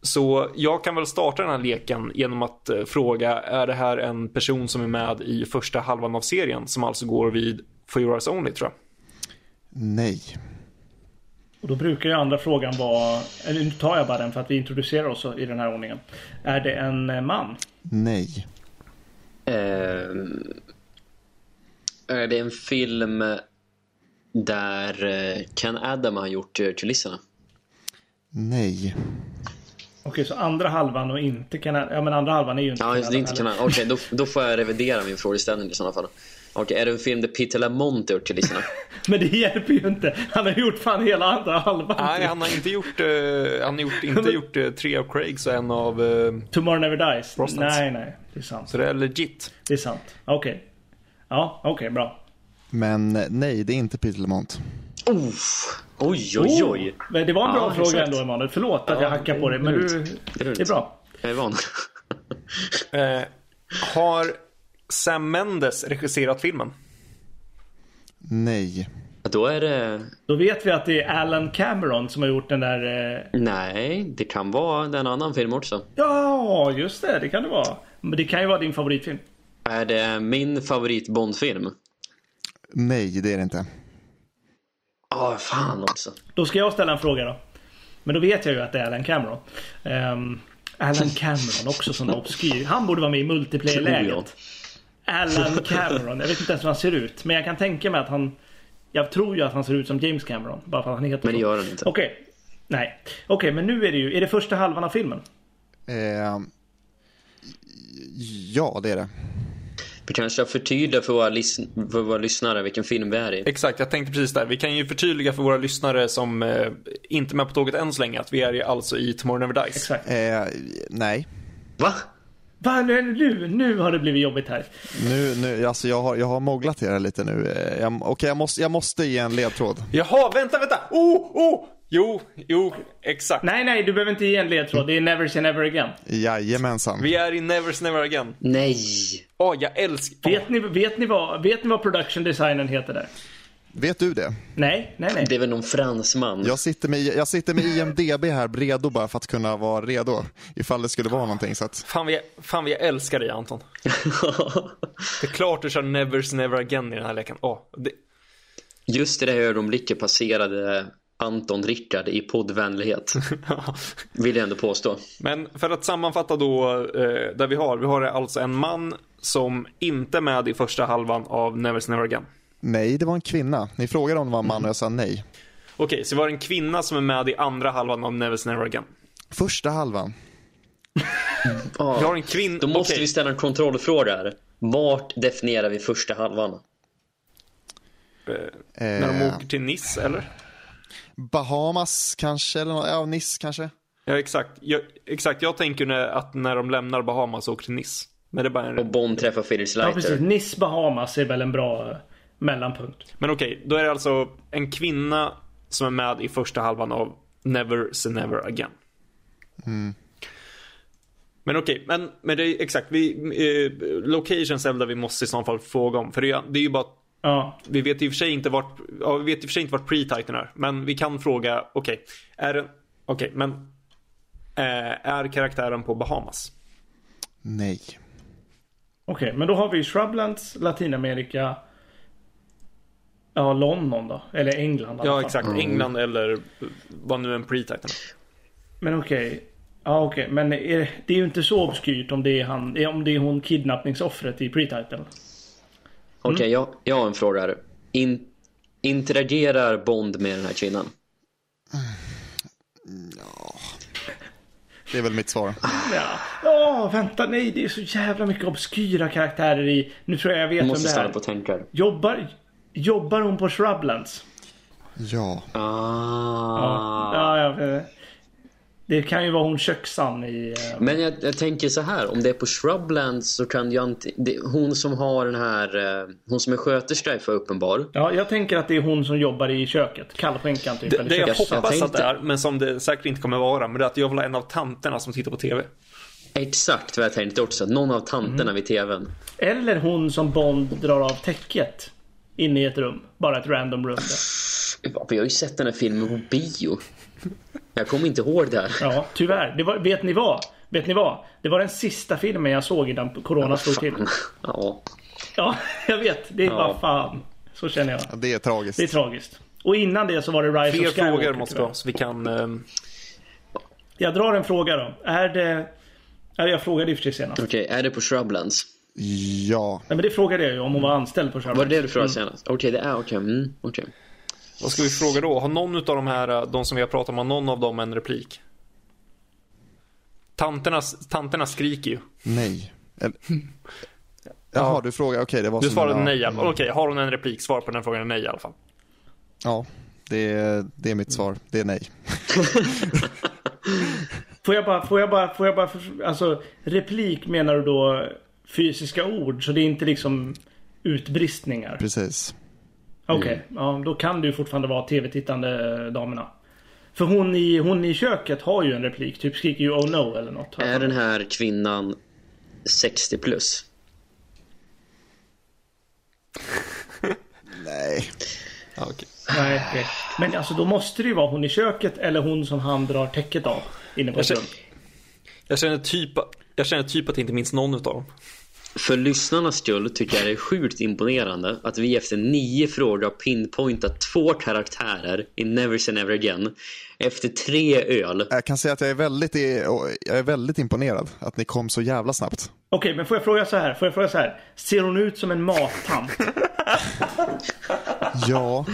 så jag kan väl starta den här leken genom att eh, fråga, är det här en person som är med i första halvan av serien som alltså går vid For Your Eyes Only tror jag? Nej. Och då brukar ju andra frågan vara, eller nu tar jag bara den för att vi introducerar oss i den här ordningen. Är det en eh, man? Nej. Ehm, är det en film där eh, Ken Adam har gjort kulisserna? Nej. Okej, så andra halvan och inte kan... Ja, men andra halvan är ju inte Ja, just det. är Inte. Ken Okej, då, då får jag revidera min frågeställning i sådana fall. Okej, är det en film där Peter Lamont har gjort kulisserna? Men det hjälper ju inte. Han har gjort fan hela andra halvan. Nej, han har inte gjort, eh, han har gjort, inte gjort eh, tre av Craigs och en av... eh, Tomorrow Never Dies. Brosnans. Nej, nej. Det är sant. så det är legit. Det är sant. Okej. Ja, okej, bra. Men nej, det är inte Peter Lamont. Uff. Oj, oj, oj. Oh, men det var en bra Ja, fråga exakt. ändå Emanuel. Förlåt att Ja, jag hackar på det dig. Men du, det är bra. Jag är van. Eh, har Sam Mendes regisserat filmen? Nej. Då är det... Då vet vi att det är Alan Cameron som har gjort den där... Eh... Nej, det kan vara en annan film också. Ja, just det. Det kan det vara. Men det kan ju vara din favoritfilm. Är det min favorit Bondfilm? Nej, det är det inte. Ja, fan också. Då ska jag ställa en fråga då. Men då vet jag ju att det är Alan Cameron. Ehm, Alan Cameron, också sån där obskyr. Han borde vara med i multiplayer-läget. Alan Cameron. Jag vet inte ens hur han ser ut. Men jag kan tänka mig att han... Jag tror ju att han ser ut som James Cameron. Bara för att han heter Men det gör han inte. Okej. Nej. Okej, men nu är det ju... Är det första halvan av filmen? Eh, ja, det är det. Vi kanske ska förtydliga för våra, för våra lyssnare vilken film vi är i. Exakt, jag tänkte precis där. Vi kan ju förtydliga för våra lyssnare som eh, inte är med på tåget än så länge att vi är ju alltså i Tomorrow Never Dies. Exakt. Eh, nej. Va? Va, nu, nu, nu har det blivit jobbigt här. Nu, nu, alltså jag, har, jag har moglat er lite nu. Eh, jag- Okej, jag, måste, jag måste ge en ledtråd. Jaha, vänta, vänta! Oh, oh! Jo, jo, exakt. Nej, nej, du behöver inte ge en ledtråd. Det är Never say never again. Jajamensan. Vi är i Never's Never Again. Nej. Åh, jag älskar... Vet ni, vet, ni vad, vet ni vad production designen heter där? Vet du det? Nej, nej, nej. Det är väl någon fransman? Jag sitter, med, jag sitter med IMDB här redo bara för att kunna vara redo ifall det skulle vara någonting. Så att, Fan, vi, fan, vi älskar dig Anton. Det är klart du kör Never's Never Again i den här leken. Åh, det... Just i det här ögonblicket passerade Anton Rickard i poddvänlighet. Vill jag ändå påstå. Men för att sammanfatta då eh, där vi har. Vi har alltså en man som inte är med i första halvan av Never's Never Again. Nej, det var en kvinna. Ni frågade om det var en man och jag sa nej. Okej, så vi har en kvinna som är med i andra halvan av Never's Never Again. Första halvan. Ja. Vi har en kvinna... Då måste okej. vi ställa en kontrollfråga här. Vart definierar vi första halvan? När de Eh, åker till Nice, eller? Bahamas kanske, eller ja, Nice kanske. Ja, exakt. Jag, exakt, jag tänker när, att när de lämnar Bahamas och åker till Nice. Men det är bara Och en... Bond träffar Felix Ja, precis. Leiter. Nice Bahamas är väl en bra eh, mellanpunkt. Men okej, då är det alltså en kvinna som är med i första halvan av Never Say Never Again. Men okej, men, men det är exakt, vi, eh, locations är väl där vi måste i så fall fråga om. För det är, det är ju bara, Ja, vi vet i och för sig inte vart, ja, vi vet i och för sig inte vart pre-titan är. Men vi kan fråga, okej, är det, okej, men eh, är karaktären på Bahamas? Nej. okej. Men då har vi Shrublands, Latinamerika. Ja, London då. Eller England Ja, exakt. England eller vad nu en pre-titan är. Men okej. Ja, okej. Men är, det är ju inte så obskyrt om det är, han, om det är hon kidnappningsoffret i pre-title. Okej, jag, jag har en fråga här. In, interagerar Bond med den här kvinnan? Det är väl mitt svar. Ja. Åh, vänta. Nej, det är så jävla mycket obskyra karaktärer i... Nu tror jag jag vet Jag vem måste det stanna är. på och tänka. Jobbar, jobbar hon på Shrublands? Ja. Ah. Ja, ja. Det kan ju vara hon köksan i... eh, Men jag, jag tänker så här, om det är på Shrublands så kan ju inte, det, hon som har den här, eh, hon som är sköterska är för uppenbar. Ja, jag tänker att det är hon som jobbar i köket. Kallskänkan typ. Det, eller det jag köket. jag hoppas tänkte- att det är, men som det säkert inte kommer vara, men det är att jag vill ha en av tanterna som tittar på TV. Exakt vad jag tänkte också, någon av tanterna Mm. vid tvn. Eller hon som Bond drar av täcket. Inne i ett rum. Bara ett random rum. Där. Vi har ju sett den här filmen på bio. Jag kommer inte ihåg det här. Ja, tyvärr. Det var, vet ni vad? Vet ni vad? Det var den sista filmen jag såg innan Corona slog till. Ja. Ja, jag vet. Det är Ja. bara fan. Så känner jag. Ja, Det är tragiskt. Det är tragiskt. Och innan det så var det Rise Fler of Skywalker. frågor måste vi ha, så vi kan... ehm, Jag drar en fråga då. Är det... Jag frågade i och för sig senast. Okej, är det på Shrublands? Ja. Nej, men det frågade jag ju om hon var anställd på Sherman. Var det det du frågade senast? Okej, det är okej. Mm, okej. vad ska vi fråga då? Har någon av de här, eh, de som vi har pratat om, har någon av dem en replik? Tanterna, tanterna skriker ju. Nej. Eller... Jaha, du frågar. Okej, det var Du svarade en- nej. i alla fall. Okej, har hon en replik? Svar på den frågan är nej i alla fall. Ja, det är, det är mitt svar. Det är nej. Får jag bara, får jag bara, får jag bara, alltså replik menar du då fysiska ord? Så det är inte liksom utbristningar? Precis. Okej, ja, då kan det ju fortfarande vara tv-tittande damerna. För hon i, hon i köket har ju en replik, typ skriker ju oh no eller något. Är den här kvinnan 60 plus? Nej. Okej. Nej, okej. Men alltså då måste det ju vara hon i köket eller hon som han drar täcket av inne på ett rum. jag, känner typ, jag känner typ att det inte minns någon utav dem. För lyssnarnas skull tycker jag det är sjukt imponerande att vi efter nio frågor har pinpointat två karaktärer i Never Say Never Again. Efter tre öl. Jag kan säga att jag är väldigt, jag är väldigt imponerad att ni kom så jävla snabbt. Okej, men får jag fråga så här? Får jag fråga så här? Ser hon ut som en mattant? Ja,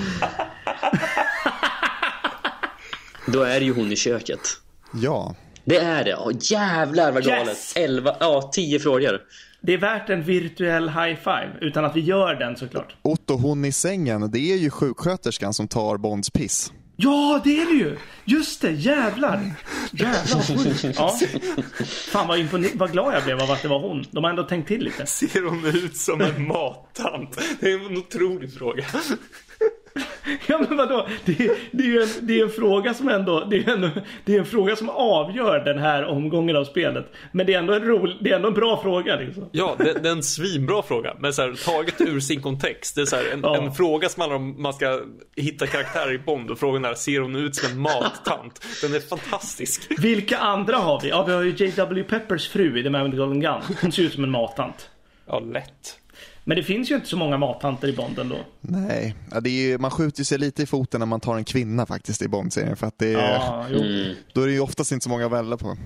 Då är ju hon i köket. ja. Det är det. Åh, jävlar vad galet. Yes! 11, ja, 10 frågor. Det är värt en virtuell high five utan att vi gör den såklart. Otto, hon i sängen, det är ju sjuksköterskan som tar Bonds piss. Ja, det är det ju! Just det, jävlar! Jävlar sjukt. Ja. Fan vad, imponer- vad glad jag blev av att det var hon. De har ändå tänkt till lite. Ser hon ut som en mattant? Det är en otrolig fråga. Ja men vadå? Det är, det är ju en, det är en fråga som ändå, det är en, det är en fråga som avgör den här omgången av spelet. Men det är ändå en, rolig, det är ändå en bra fråga liksom. Ja, det, det är en svinbra fråga. Men så här, taget ur sin kontext. Det är så här, en, Ja. en fråga som handlar om man ska hitta karaktärer i Bond och frågan är, ser hon ut som en mattant? Den är fantastisk. Vilka andra har vi? Ja vi har ju J.W. Peppers fru i The Man with Golden Gun. Hon ser ut som en mattant. Ja, lätt. Men det finns ju inte så många mattanter i Bond ändå. Nej, ja, det är ju, man skjuter sig lite i foten när man tar en kvinna faktiskt i Bond-serien. För att det är, Ja, jo. då är det ju oftast inte så många att välja på.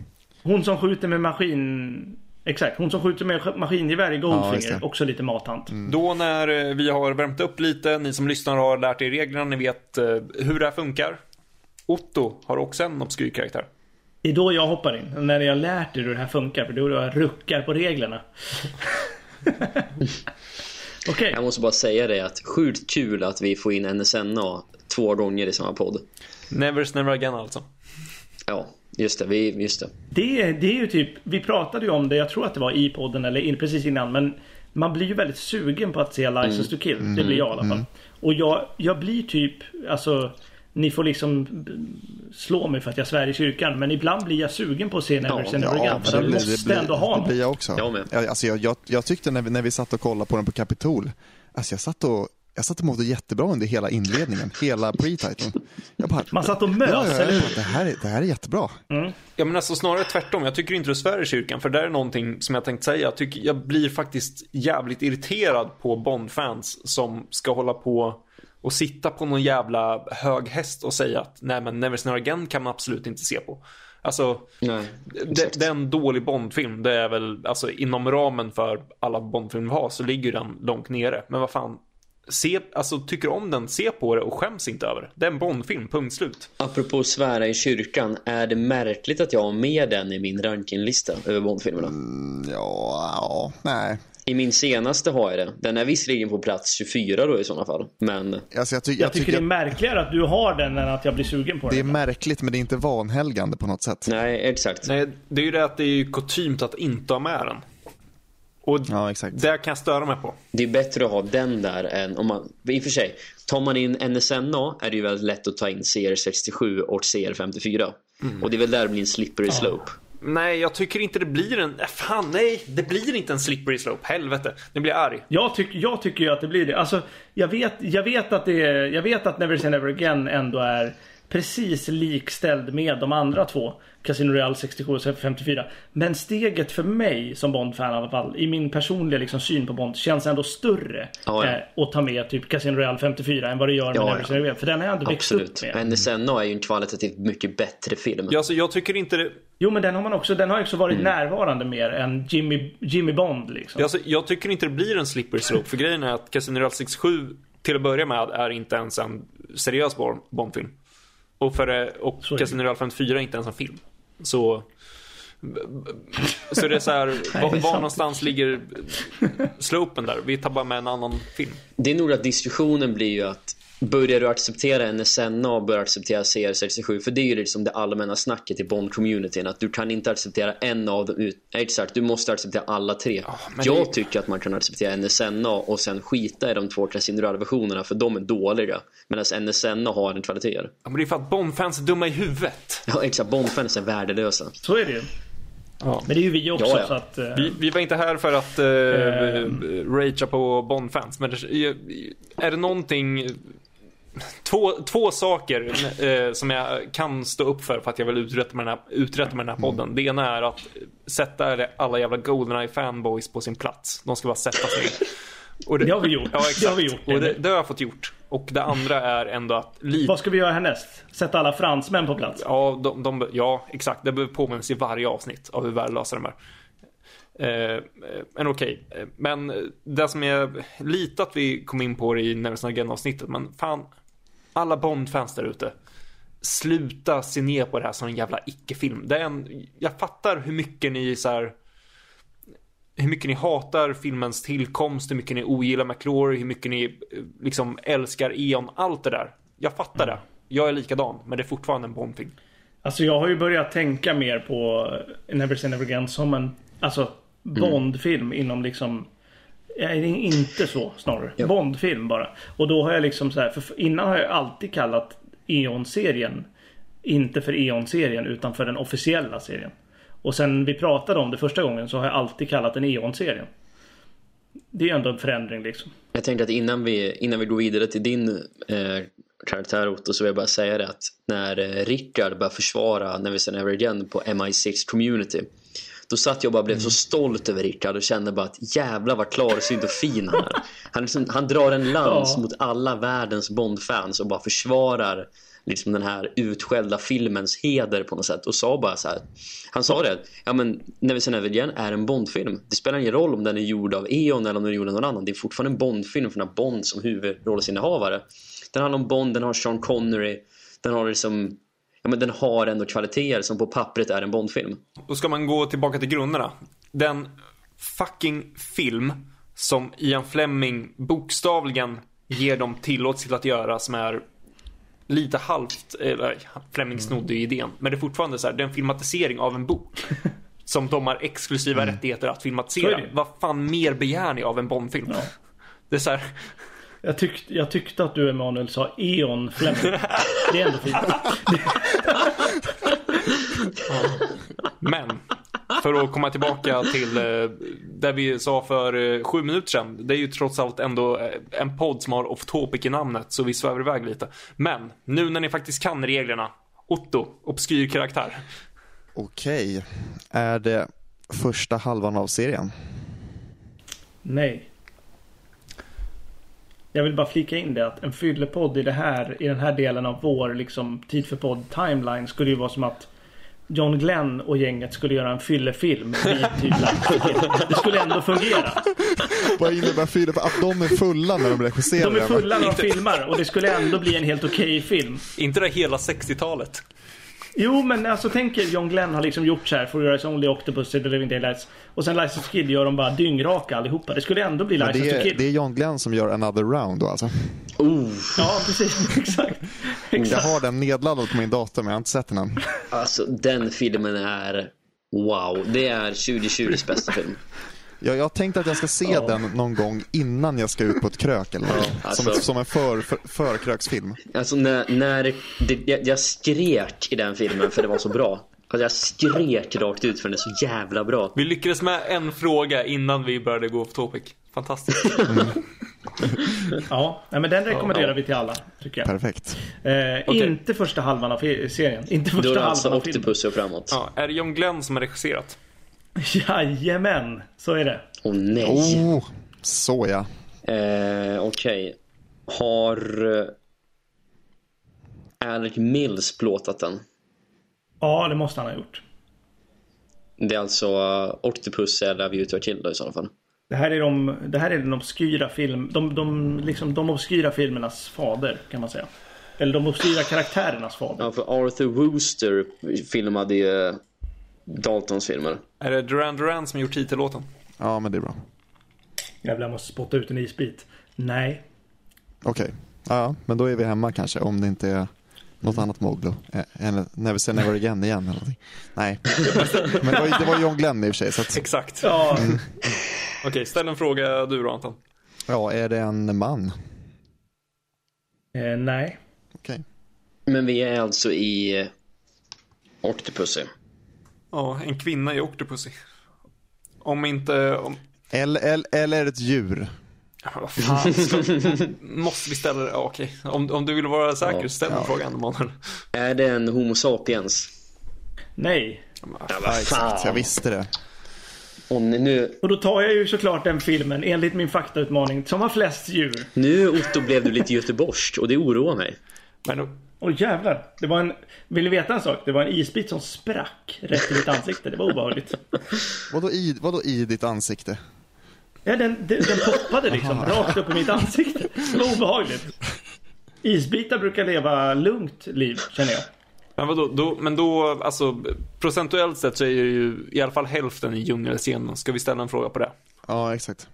Hon som skjuter med maskin... Exakt, hon som skjuter med maskingevär i Ja, Goldfinger. det. också lite mattant. Då när eh, vi har värmt upp lite, ni som lyssnar har lärt er reglerna, ni vet eh, hur det här funkar. Otto har också en obskyr karaktär. Det är då jag hoppar in. När jag har lärt er hur det här funkar. För det är då jag ruckar på reglerna. Okej. Jag måste bara säga det att sjukt kul att vi får in NSNA två gånger i samma podd. Nevers never again alltså. Ja, just det. Vi, just det. Det, är- det är ju typ, vi pratade ju om det, jag tror att det var i podden eller in, precis innan. Men man blir ju väldigt sugen på att se License to Kill. Det blir jag i alla fall. Och jag, jag blir typ, alltså ni får liksom slå mig för att jag svär i kyrkan. Men ibland blir jag sugen på att se Never Ja, Say Never Again. För den absolut. måste blir, ändå ha det blir jag också. Jag med. Jag, alltså jag, jag, jag tyckte när vi, när vi satt och kollade på den på Kapitol, alltså jag satt och jag satt och mådde jättebra under hela inledningen, hela pre-titeln. Man satt och mös, ja, ja, bara, det, här, är- det här är jättebra. Ja men alltså snarare tvärtom. Jag tycker inte du svär i kyrkan. För det är någonting som jag tänkte säga. Jag, tycker, jag blir faktiskt jävligt irriterad på Bond-fans som ska hålla på och sitta på någon jävla hög häst och säga att nej men Never Snare Again kan man absolut inte se på. Alltså, Nej, det, det är en dålig Bond-film. Det är väl, alltså inom ramen för alla Bond-filmer vi har så ligger den långt nere. Men vad fan. Se, alltså tycker om den, se på det och skäms inte över det. Det är en Bond-film, punkt slut. Apropå svära i kyrkan, är det märkligt att jag har med den i min rankinglista över Bondfilmerna? Ja, ja, nej. I min senaste har jag det. Den är visserligen på plats 24 då i sådana fall. Men Alltså jag, ty, Jag jag tycker tycker det är märkligare att du har den än att jag blir sugen på det är den. märkligt men det är inte vanhelgande på något sätt. nej, exakt. Nej, det är ju det att det är ju kutymt att inte ha med den. Och Ja, exakt. det kan jag störa mig på. Det är bättre att ha den där än om man... I och för sig, tar man in NSNA är det ju väldigt lätt att ta in CR67 och CR54. Och det är väl där det blir en slippery slope. Nej, jag tycker inte det blir en... Äh, fan, nej! Det blir inte en slippery slope. Helvete. Nu blir jag arg. Jag, tyck, jag tycker ju att det blir det. Alltså, jag vet, jag vet att det är, Jag vet att Never Say Never Again ändå är precis likställd med de andra två. Casino Royale 67 och 54. Men steget för mig som Bond-fan i alla fall, i min personliga liksom, syn på Bond, känns ändå större Ja, ja. eh, att ta med typ Casino Royale 54 än vad det gör med Ja, Never ja. Say Never Again. För den har jag ändå växt upp Absolut. med. NSNA är ju en kvalitativt mycket bättre film. Ja, alltså, jag tycker inte det... Jo men den har man också, den har också varit närvarande mer än Jimmy, Jimmy Bond liksom. Alltså, jag tycker inte det blir en slippery slope. För grejen är att Casino Royale 67 till att börja med är inte ens en seriös Bond- Bondfilm. Och, för, det- och. Casino Royale 54 är inte ens en film. Så... Så det är så här, var, var någonstans ligger slopen där? Vi tar bara med en annan film. Det är nog att diskussionen blir ju att börjar du acceptera NSNA och börjar acceptera CR67 för det är ju liksom det allmänna snacket i Bond-communityn att du kan inte acceptera en av dem ut, exakt, du måste acceptera alla tre men jag det- tycker att man kan acceptera NSNA och sen skita i de två Casino-versionerna för de är dåliga medan NSNA har en kvaliteter Ja, men det är för att Bond-fans är dumma i huvudet. ja exakt, Bond-fans är värdelösa Så är det ju. Ja. Men det är ju vi också Ja, ja. så att... eh, Vi, vi var inte här för att uh, ragea på Bond-fans, men det, är det någonting... Två, två saker eh, som jag kan stå upp för för att jag vill uträtta med den här, uträtta med den här podden. Det ena är att sätta alla jävla Goldeneye fanboys på sin plats. De ska bara sätta sig. Och Det har vi gjort. Ja, exakt. Det har vi gjort, Och det, det har jag fått gjort. Och det andra är ändå att lite Vad ska vi göra härnäst? Sätta alla fransmän på plats? Ja, de, de, ja, exakt. Det behöver påminnas i varje avsnitt av hur värdelösa de är. Eh, men okej. Eh, Men det som är lite att vi kom in på det i Again avsnittet. Men fan, alla Bond-fans där ute. Sluta se ner på det här som en jävla icke-film. Det är en, jag fattar hur mycket ni så här, hur mycket ni hatar filmens tillkomst, hur mycket ni ogillar McClory, hur mycket ni eh, liksom älskar Eon, allt det där. Jag fattar det. Jag är likadan, men det är fortfarande en Bondfilm. Alltså jag har ju börjat tänka mer på Never Say Never Again som en alltså, Bondfilm inom liksom Nej, inte så snarare. Bondfilm bara. Och då har jag liksom så här, för innan har jag alltid kallat Eon-serien inte för Eon-serien utan för den officiella serien. Och sen vi pratade om det första gången så har jag alltid kallat den Eon-serien. Det är ändå en förändring liksom. Jag tänker att innan vi, innan vi går vidare till din eh, karaktär Otto så vill jag bara säga det att när eh, Rickard började försvara Never Say Never Again på MI6 Community då satt jag och bara blev så stolt över Rickard och kände bara att jävla vad klarsynt och fin han är. Han, liksom, han drar en lans Ja. mot alla världens Bond-fans och bara försvarar liksom den här utskällda filmens heder på något sätt och sa bara så här. Han sa det, ja men Never Never är en Bondfilm. Det spelar ingen roll om den är gjord av Eon eller om den är gjord av någon annan. Det är fortfarande en Bondfilm för den har Bond som huvudrollsinnehavare. Den handlar om Bond, den har Sean Connery, den har liksom Ja, men den har ändå kvaliteter som på pappret är en Bondfilm. Då ska man gå tillbaka till grunderna. Den fucking film som Ian Fleming bokstavligen ger dem tillåtelse till att göra som är lite halvt, eller Fleming snodde ju idén, men det är fortfarande så här, det är en filmatisering av en bok. Som de har exklusiva rättigheter att filmatisera. Vad fan mer begär ni av en Bondfilm? Ja. Det är så här, Jag, tyck, jag tyckte att du Emanuel sa Eon Fleming. Det är ändå fint. Men, för att komma tillbaka till eh, det vi sa för eh, sju minuter sedan. Det är ju trots allt ändå eh, en podd som har off topic i namnet, så vi svävar iväg lite. Men, nu när ni faktiskt kan reglerna. Otto, obskyr karaktär. Okej, är det första halvan av serien? Nej. Jag vill bara flika in det att en fyllepodd i, det här, i den här delen av vår liksom, tid för podd timeline skulle ju vara som att John Glenn och gänget skulle göra en fyllefilm typ. Det skulle ändå fungera. Vad innebär Filip att de är fulla när de regisserar? De är fulla när de filmar och det skulle ändå bli en helt okej film. Inte det hela 60-talet. Jo men alltså tänk er John Glenn har liksom gjort så här For Your Eyes Only Octopus The Living Daylights Och sen License to Kill gör de bara dyngraka allihopa. Det skulle ändå bli License det, to är, Kill. det är John Glenn som gör Another Round då alltså. Oh, Ja precis, exakt. Jag exakt. har den nedladdad på min dator men jag har inte sett den än. alltså den filmen är wow. Det är 2020s bästa film. Jag, jag tänkte att jag ska se den någon gång innan jag ska ut på ett krök eller något. alltså- som, som en för, för, förkröksfilm. Alltså när, när det, jag, jag skrek i den filmen för det var så bra. Alltså jag skrek rakt ut för den är så jävla bra. Vi lyckades med en fråga innan vi började gå off topic. Fantastiskt. Ja, nej, men den rekommenderar vi till alla. Tycker jag. Perfekt. Eh, Okej. Inte första halvan av serien. Inte Då första är det alltså. Octopus och framåt. Ja, är det John Glenn som har regisserat? Jajamän, så är det. nej. Oh, så ja. Eh, Okej. Har eh, Alec Mills plåtat den? Ja, det måste han ha gjort. Det är alltså uh, Octopus eller View to a Kill då, i sådana fall. Det här är, de, det här är den obskyra film, de, de, liksom, de obskyra filmernas fader kan man säga. Eller de obskyra karaktärernas fader. Ja, för Arthur Wooster filmade ju eh, Daltons filmer. Är det Duran Duran som gjort titellåten? Ja, men det är bra. Jävlar, jag måste spotta ut en isbit. Nej. Okej. Ja, men då är vi hemma kanske om det inte är något annat Moglo. Eh, Eller Never say never again igen eller någonting. Nej, men det var, ju- det var John Glenn i och för sig. Så att, Exakt. Ja, Okej, ställ en fråga du då Anton. ja, är det en man? eh, nej. Okej. Men vi är alltså i eh, Octopussy. Ja, en kvinna i Octopussy. Om inte... Om... Eller, eller, eller ett djur? Ja, vad fan, ska... måste vi ställa det? Ja, okej. Om, om du vill vara säker, Ja. ställ Ja. frågan Emanuel. Är det en Homo sapiens? Nej. Ja, Ja, vad exakt, fan. jag visste det. Och nu, Och då tar jag ju såklart den filmen enligt min faktautmaning som har flest djur. nu Otto blev du lite göteborgsk och det oroar mig. Men Åh jävlar. Det var en... Vill ni veta en sak? Det var en isbit som sprack rätt i mitt ansikte. Det var obehagligt. Vadå i, vadå i ditt ansikte? Ja, den, den, den poppade liksom rakt upp i mitt ansikte. Det var obehagligt. Isbitar brukar leva lugnt liv, känner jag. Men vadå, då, men då, alltså procentuellt sett så är ju i alla fall hälften i djungelscenen. Ska vi ställa en fråga på det? Ja, exakt.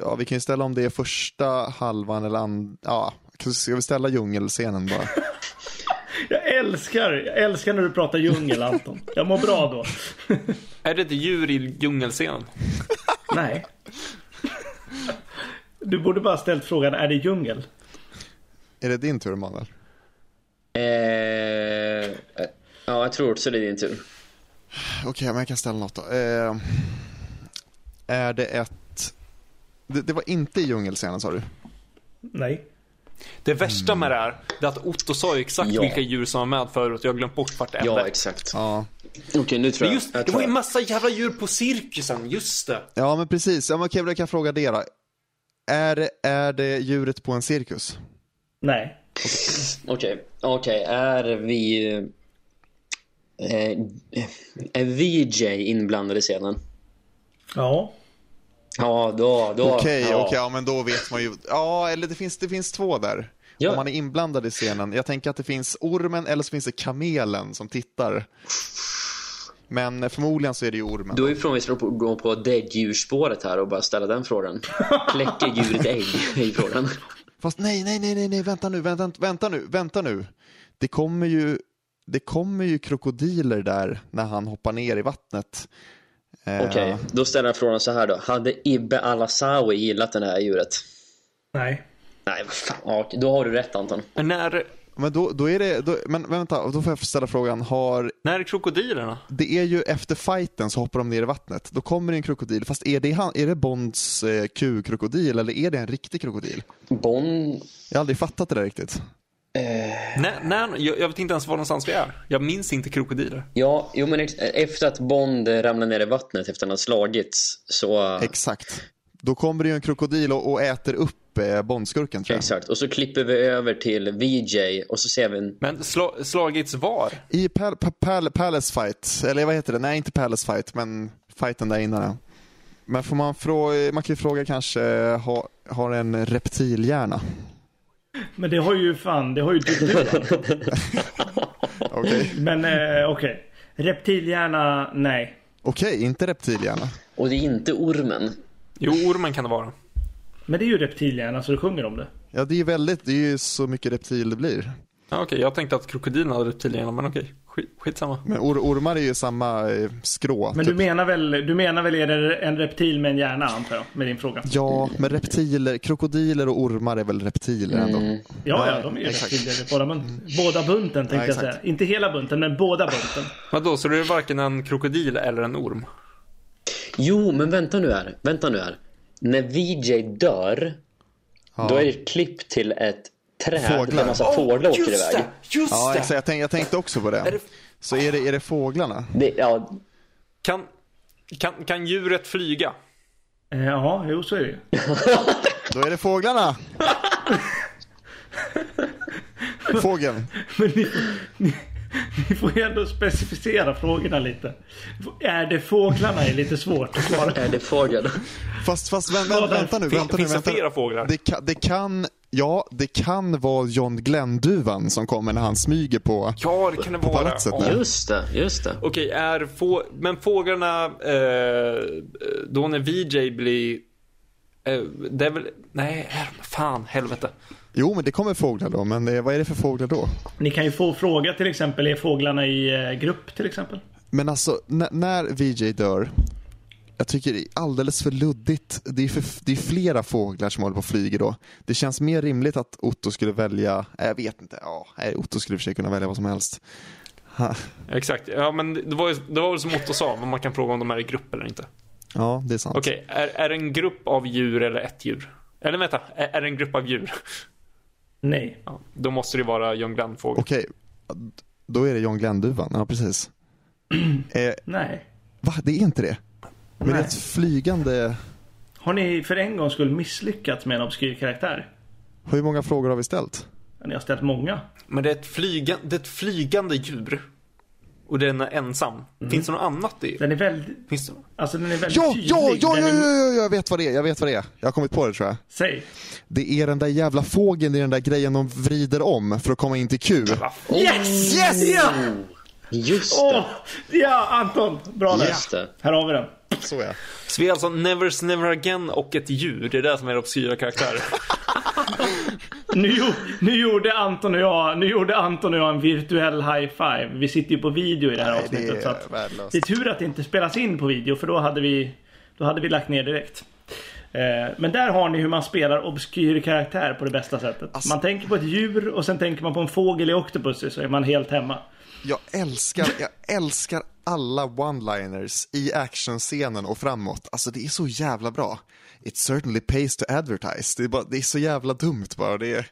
Ja, vi kan ju ställa om det är första halvan eller and... Ja, ska vi ställa djungelscenen bara? Jag älskar, jag älskar när du pratar djungel, Anton. Jag mår bra då. Är det ett djur i djungelscenen? Nej. Du borde bara ställt frågan, är det djungel? Är det din tur, Emanuel? Eh, eh, ja, jag tror också det är din tur. Okej, men jag kan ställa något då. Eh, är det ett... Det, det var inte i djungelscenen sa du? Nej. Det värsta med det här, det är att Otto sa ju exakt Ja. vilka djur som var med förut. Jag har glömt bort vart det är. Ja, exakt. Ja. Okej, nu tror jag. just, jag det var ju jag. massa jävla djur på cirkusen, just det. Ja, men precis. Ja, men okej, då kan jag fråga det då. Är, det- är det djuret på en cirkus? Nej. Okej, okej. Är vi... Eh, är VJ inblandad i scenen? Ja. Ja, då... då Okej, ja. okej, ja men då vet man ju. Ja, eller det finns, det finns två där. Ja. Om man är inblandad i scenen. Jag tänker att det finns ormen eller så finns det kamelen som tittar. Men förmodligen så är det ju ormen. Då är ifrån vi ska gå på däggdjurspåret här och bara ställa den frågan. Kläcker djuret ägg? i frågan. Fast nej, nej, nej, nej, nej, vänta nu, vänta, vänta nu, vänta nu. Det kommer ju, det kommer ju krokodiler där när han hoppar ner i vattnet. Eh, Okej, då ställer jag frågan så här då. Hade Ibbe Alasawi gillat det här djuret? Nej. Nej, vad fan. Då har du rätt Anton. Men när, Men då, då är det, då, men vänta, då får jag ställa frågan, har, när är krokodilerna? det är ju efter fighten så hoppar de ner i vattnet. Då kommer det en krokodil, fast är det, han, är det Bonds eh, Q-krokodil eller är det en riktig krokodil? Bonn... Jag har aldrig fattat det där riktigt. När, när, jag, jag vet inte ens var någonstans vi är. Jag minns inte krokodiler. Ja, jo men efter att Bond ramlar ner i vattnet efter att han har slagits så... Exakt. Då kommer det ju en krokodil och, och äter upp eh, Bondskurken tror jag. Exakt, och så klipper vi över till VJ och så ser vi en... Men sla, slagits var? I pal, pa, pal, Palace Fight, eller vad heter det? Nej, inte Palace Fight, men fighten där innan. Men får man fråga, man kan ju fråga kanske, har, har en reptilhjärna? Men det har ju fan, det har ju du. du. Okej, Men eh, okej. Reptilhjärna, nej. Okej, inte reptilhjärna. Och det är inte ormen. Jo, ormen kan det vara. Men det är ju reptilhjärna så du sjunger om det. Ja, det är ju väldigt, det är ju så mycket reptil det blir. Ja, okej, jag tänkte att krokodilen hade reptilhjärna, men okej. Skit, skitsamma. Men or, ormar är ju samma eh, skrå. Men typ. du menar väl, du menar väl är det en reptil med en hjärna antar jag, med din fråga? Ja, men reptiler, krokodiler och ormar är väl reptiler ändå? Mm. Ja, Nej, ja, de är ju exakt. reptiler. Båda, bun- båda bunten tänkte Ja, jag säga. Inte hela bunten, men båda bunten. Vadå, så det är varken en krokodil eller en orm? Jo, men vänta nu här. Vänta nu här. När VJ dör, Ja. då är det ett klipp till ett träd Fåglar. där en massa fåglar åker just iväg. det! Just Ja, det! exakt. Jag, tänk, jag tänkte också på det. det- Så är det, är det fåglarna? Det, ja, Kan, kan, kan djuret flyga? Eh, Ja, jo så är det ju. Då är det fåglarna! Fågeln. Men ni, ni, ni får ju ändå specificera frågorna lite. Är det fåglarna är lite svårt att svara. är det fågel? Fast, fast vä, vänta nu, vänta nu. finns det Vänta. flera fåglar? Det kan, det kan, ja, det kan vara John Glenn-duvan som kommer när han smyger på. Ja, det kan det vara. palatset Ja. nu. Just det, just det. Okej, är få... men fåglarna, eh, då när VJ blir... Eh, det är väl... Nej, fan, helvete. Jo, men det kommer fåglar då, men det, vad är det för fåglar då? Ni kan ju få fråga till exempel, är fåglarna i eh, grupp till exempel? Men alltså, när VJ dör, jag tycker det är alldeles för luddigt. Det är, för, det är flera fåglar som håller på och flyger då. Det känns mer rimligt att Otto skulle välja, nej, jag vet inte, ja, Otto skulle i och för sig kunna välja vad som helst. Ha, Exakt, ja men det var, ju, det var väl som Otto sa, men man kan fråga om de är i grupp eller inte. ja, det är sant. Okej, är, är det en grupp av djur eller ett djur? Eller vänta, är, är det en grupp av djur? Nej. Ja, då måste det vara John Glenn-fågel. Okej, då är det John Glenn-duvan, ja precis. eh, Nej. va, det är inte det? Men det är Nej. ett flygande, Har ni för en gång skulle misslyckats med en obskyr karaktär? hur många frågor har vi ställt? Ni har ställt många. Men det är, ett flyga, det är ett flygande djur. Och den är ensam. Finns det något annat i? Den är väldigt, Finns det? alltså den är väldigt Ja, tydlig. ja, ja, ja, ja, ja, jag vet vad det är, jag vet vad det är. Jag har kommit på det tror jag. Säg. Det är den där jävla fågeln i den där grejen de vrider om för att komma in till Q. Yes! Yes! Ja! Just det. Ja, Anton! Bra där. Just det. Här har vi den. Så ja. Så vi är alltså Nevers Never Again och ett djur. Det är det som är obskyra karaktärer. Nu, nu, gjorde Anton och jag, nu gjorde Anton och jag en virtuell high five. Vi sitter ju på video i det här Nej, det avsnittet. är så att värdelöst. det är tur att det inte spelas in på video för då hade vi, då hade vi lagt ner direkt. Eh, Men där har ni hur man spelar obskyr karaktär på det bästa sättet. Alltså- Man tänker på ett djur och sen tänker man på en fågel i Octopussy så är man helt hemma. Jag älskar, jag älskar alla one-liners i actionscenen och framåt. Alltså det är så jävla bra. It certainly pays to advertise. Det är, bara, det är så jävla dumt bara. Det är,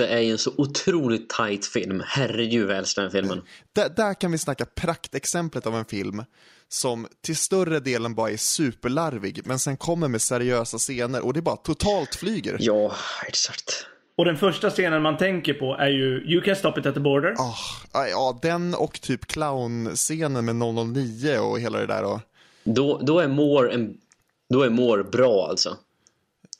är ju en så otroligt tight film. Herregud vad jag älskar den filmen. där, där kan vi snacka praktexemplet av en film som till större delen bara är superlarvig men sen kommer med seriösa scener och det bara totalt flyger. Ja, exakt. Och den första scenen man tänker på är ju You can stop it at the border. Ah, ja, den och typ clownscenen med 009 och hela det där. Och, Då, då är Moore en, då är Moore bra alltså.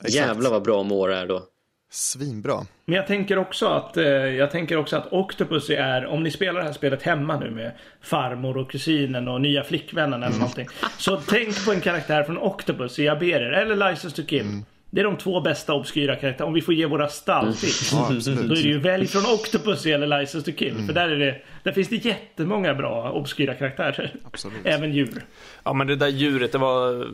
Jävlar vad bra Moore är då. svinbra. Men jag tänker också att eh, jag tänker också att Octopussy är, om ni spelar det här spelet hemma nu med farmor och kusinen och nya flickvännen eller någonting. Så tänk på en karaktär från Octopussy, jag ber er. Eller License to Kill. Det är de två bästa obskyra karaktärerna. Om vi får ge våra stalltips. Ja, Då är det ju välj från Octopussy eller License to Kill. För där, är det, där finns det jättemånga bra obskyra karaktärer. Absolut. Även djur. Ja men det där djuret, det var...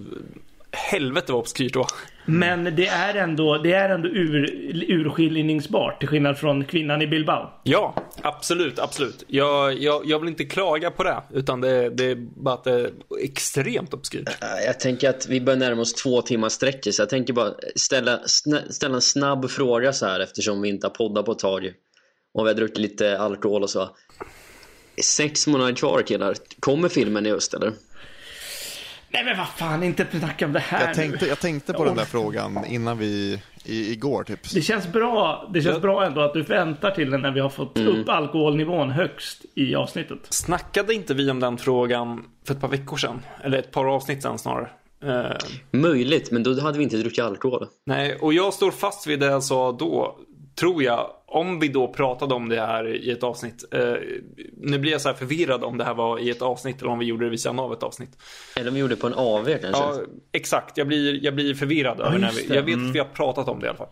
Helvete vad obskyrt då. Men det är ändå, det är ändå ur, urskiljningsbart. Till skillnad från kvinnan i Bilbao. Ja, absolut, absolut. Jag, jag, jag vill inte klaga på det, utan det, det är bara att det är extremt obskyrt. Äh, Jag tänker att vi börjar närma oss två timmars sträck så jag tänker bara ställa, ställa en snabb fråga så här eftersom vi inte har poddat på ett tag och vi har druckit lite alkohol och så. Sex månader kvar killar. Kommer filmen i höst eller? Nej men vad fan, inte snacka om det här Jag tänkte, nu. jag tänkte på den där frågan innan vi, i, igår typ. Det känns bra, det känns Ja. bra ändå att du väntar till när vi har fått upp alkoholnivån högst i avsnittet. Snackade inte vi om den frågan för ett par veckor sedan? Eller ett par avsnitt sedan snarare. Eh, Möjligt, men då hade vi inte druckit alkohol. nej, och jag står fast vid det jag sa då. Tror jag, om vi då pratade om det här i ett avsnitt. Eh, nu blir jag så här förvirrad om det här var i ett avsnitt eller om vi gjorde det vid sidan av ett avsnitt. Eller om vi gjorde det på en AV kanske. Ja, exakt. Jag blir, jag blir förvirrad över när vi. Jag vet Mm. att vi har pratat om det i alla fall.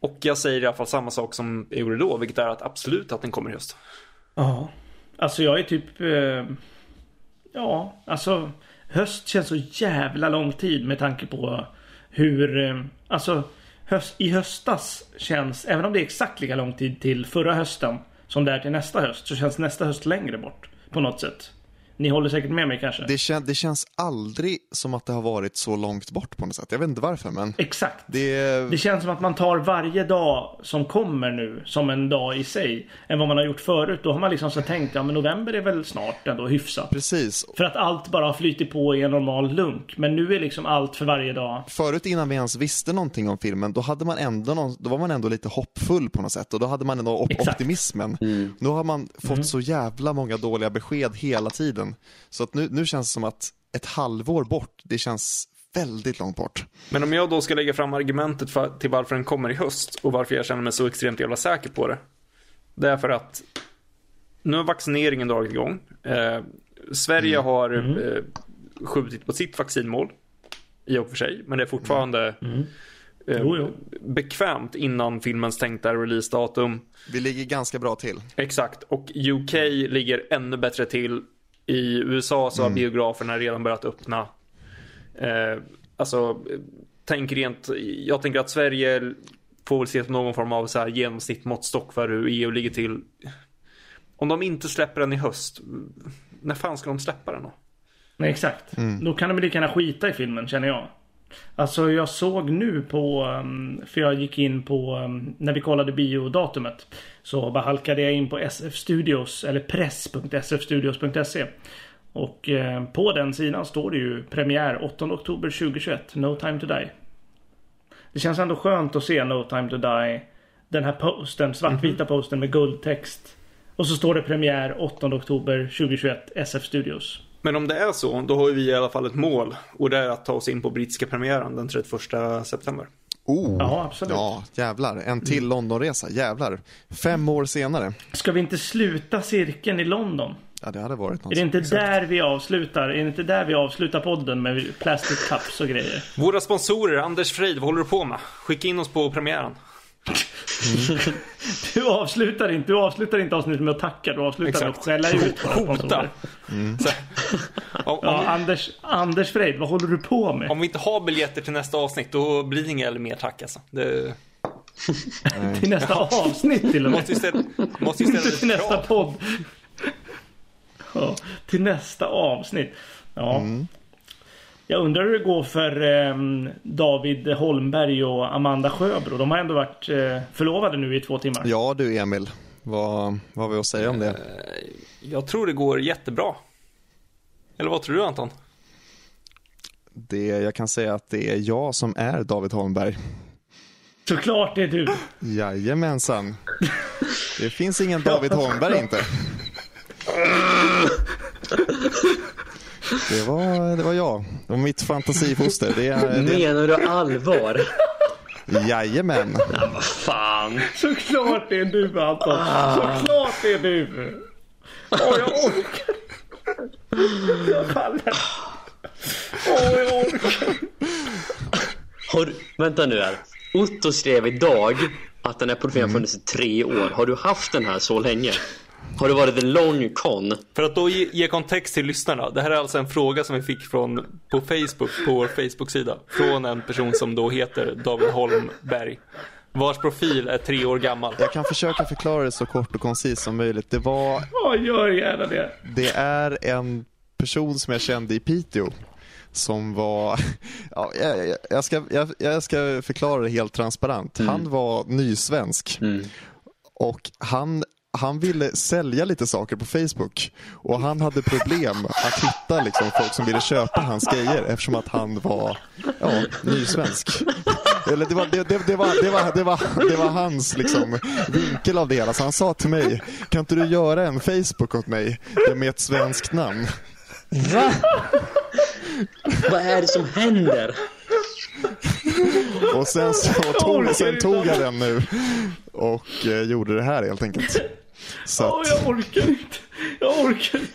Och jag säger i alla fall samma sak som jag gjorde då, vilket är att absolut att den kommer i höst. Ja. Alltså jag är typ... Eh, ja, alltså höst känns så jävla lång tid med tanke på hur... Eh, alltså höst, i höstas känns, även om det är exakt lika lång tid till förra hösten som det är till nästa höst, så känns nästa höst längre bort. På något sätt. Ni håller säkert med mig kanske? Det, kän, det känns aldrig som att det har varit så långt bort på något sätt. Jag vet inte varför men Exakt. det, Det känns som att man tar varje dag som kommer nu som en dag i sig. Än vad man har gjort förut. Då har man liksom så tänkt, ja men november är väl snart ändå hyfsat. precis. För att allt bara har flyttit på i en normal lunk. Men nu är liksom allt för varje dag. Förut innan vi ens visste någonting om filmen, då, hade man ändå någon, då var man ändå lite hoppfull på något sätt. Och då hade man ändå op- Exakt. optimismen. Nu har man fått så jävla många dåliga besked hela tiden. Så att nu, nu känns det som att ett halvår bort, det känns väldigt långt bort. Men om jag då ska lägga fram argumentet för, till varför den kommer i höst och varför jag känner mig så extremt jävla säker på det. Det är för att nu har vaccineringen dragit igång. Eh, Sverige har eh, skjutit på sitt vaccinmål. I och för sig, men det är fortfarande eh, Jo, jo. bekvämt innan filmens tänkta releasedatum. Vi ligger ganska bra till. Exakt, och UK ligger ännu bättre till. I USA så har biograferna redan börjat öppna. Eh, alltså, tänk rent, jag tänker att Sverige får väl ses som någon form av så här genomsnittmåttstock för hur EU ligger till. Om de inte släpper den i höst, när fan ska de släppa den då? Nej, exakt. Då kan de lika gärna skita i filmen känner jag. Alltså jag såg nu på, um, för jag gick in på, um, när vi kollade biodatumet. Så bara halkade jag in på SF Studios, eller press.sfstudios.se. Och eh, på den sidan står det ju premiär 8 oktober 2021, No time to die. Det känns ändå skönt att se No time to die. Den här posten, svartvita posten med guldtext. Och så står det premiär 8 oktober 2021, SF Studios. Men om det är så, då har vi i alla fall ett mål. Och det är att ta oss in på brittiska premiären den 31 september. Oh, Ja, absolut. ja jävlar. En till Londonresa, jävlar. Fem år senare. Ska vi inte sluta cirkeln i London? Ja, det hade varit något. Är det inte Exakt. där vi avslutar? Är det inte där vi avslutar podden med plastic cups och grejer? Våra sponsorer, Anders Freid, vad håller du på med? Skicka in oss på premiären. Du avslutar inte, du avslutar inte avsnittet med att tacka, du avslutar med att Exakt. skälla ut Hota. Så, om, Ja, om, Anders, Anders Freid, vad håller du på med? om vi inte har biljetter till nästa avsnitt, då blir det inga mer tack alltså. Det Till nästa avsnitt till och med. måste ju ställa, måste Inte till nästa podd. Ja, till nästa avsnitt. Ja. Jag undrar hur det går för ehm, David Holmberg och Amanda Sjöbro. De har ändå varit eh, förlovade nu i två timmar. Ja du Emil, vad, vad har vi att säga om det? Jag tror det går jättebra. Eller vad tror du Anton? det? Jag kan säga att det är jag som är David Holmberg. Såklart det är du. Jajamensan. Det finns ingen David Holmberg inte. Det var, det var jag. Det var mitt fantasifoster. Det är, det, Menar du allvar? jajamän. Vad fan. Såklart det är du Anton. Såklart det är du. Åh, jag orkar. Jag pallar. Åh, jag orkar. Har du, vänta nu här. Otto skrev idag att den här profilen har funnits i tre år. Har du haft den här så länge? Har det varit en lång con? För att då ge, ge kontext till lyssnarna. Det här är alltså en fråga som vi fick från, på Facebook, på vår Facebook-sida. Från en person som då heter David Holmberg. Vars profil är tre år gammal. Jag kan försöka förklara det så kort och koncist som möjligt. Det var Ja, gör gärna det. Det är en person som jag kände i Piteå som var, ja, jag, jag- ska, jag, jag ska förklara det helt transparent. Han var nysvensk och han, han ville sälja lite saker på Facebook och han hade problem att hitta liksom, folk som ville köpa hans grejer eftersom att han var ja, nysvensk. Eller det var, det, det, det, var, det, var, det, var, det var hans liksom, vinkel av det hela. Så han sa till mig, kan inte du göra en Facebook åt mig med ett svenskt namn? Va? Vad är det som händer? Och sen, så tog, sen tog jag den nu och eh, gjorde det här helt enkelt. Så Åh, att, jag orkar inte. Jag orkar inte.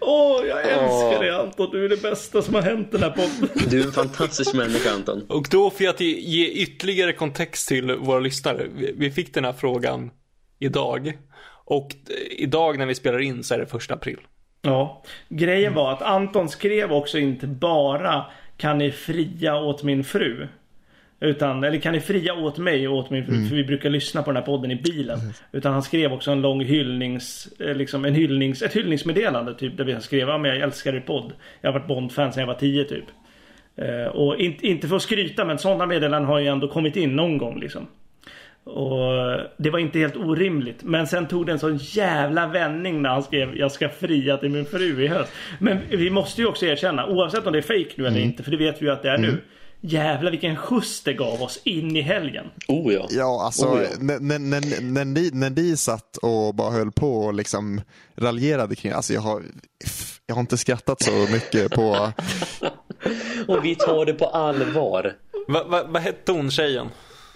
Åh, jag älskar dig Anton. Du är det bästa som har hänt den här podden. Du är en fantastisk människa Anton. Och då för att ge, ytterligare kontext till våra lyssnare. Vi, vi fick den här frågan idag. Och eh, idag när vi spelar in så är det första april. Ja, grejen var att Anton skrev också inte bara Kan ni fria åt min fru? Utan, eller kan ni fria åt mig och åt min fru? För vi brukar lyssna på den här podden i bilen. Utan han skrev också en lång hyllnings, eh, liksom en hyllnings, ett hyllningsmeddelande typ. Där vi skrev, ja men jag älskar er podd. Jag har varit Bond-fan sedan jag var 10 typ. Eh, och inte, inte för att skryta men sådana meddelanden har ju ändå kommit in någon gång liksom. Och det var inte helt orimligt. Men sen tog det en sån jävla vändning när han skrev jag ska fria till min fru i höst. Men vi måste ju också erkänna, oavsett om det är fake nu eller inte, för det vet vi ju att det är nu. Jävlar vilken skjuts det gav oss in i helgen. Oh ja. ja, alltså Oh, ja. när, när, när, när, ni, när ni satt och bara höll på och liksom raljerade kring alltså jag har, jag har inte skrattat så mycket på, Och vi tar det på allvar. Va, va, vad hette hon tjejen?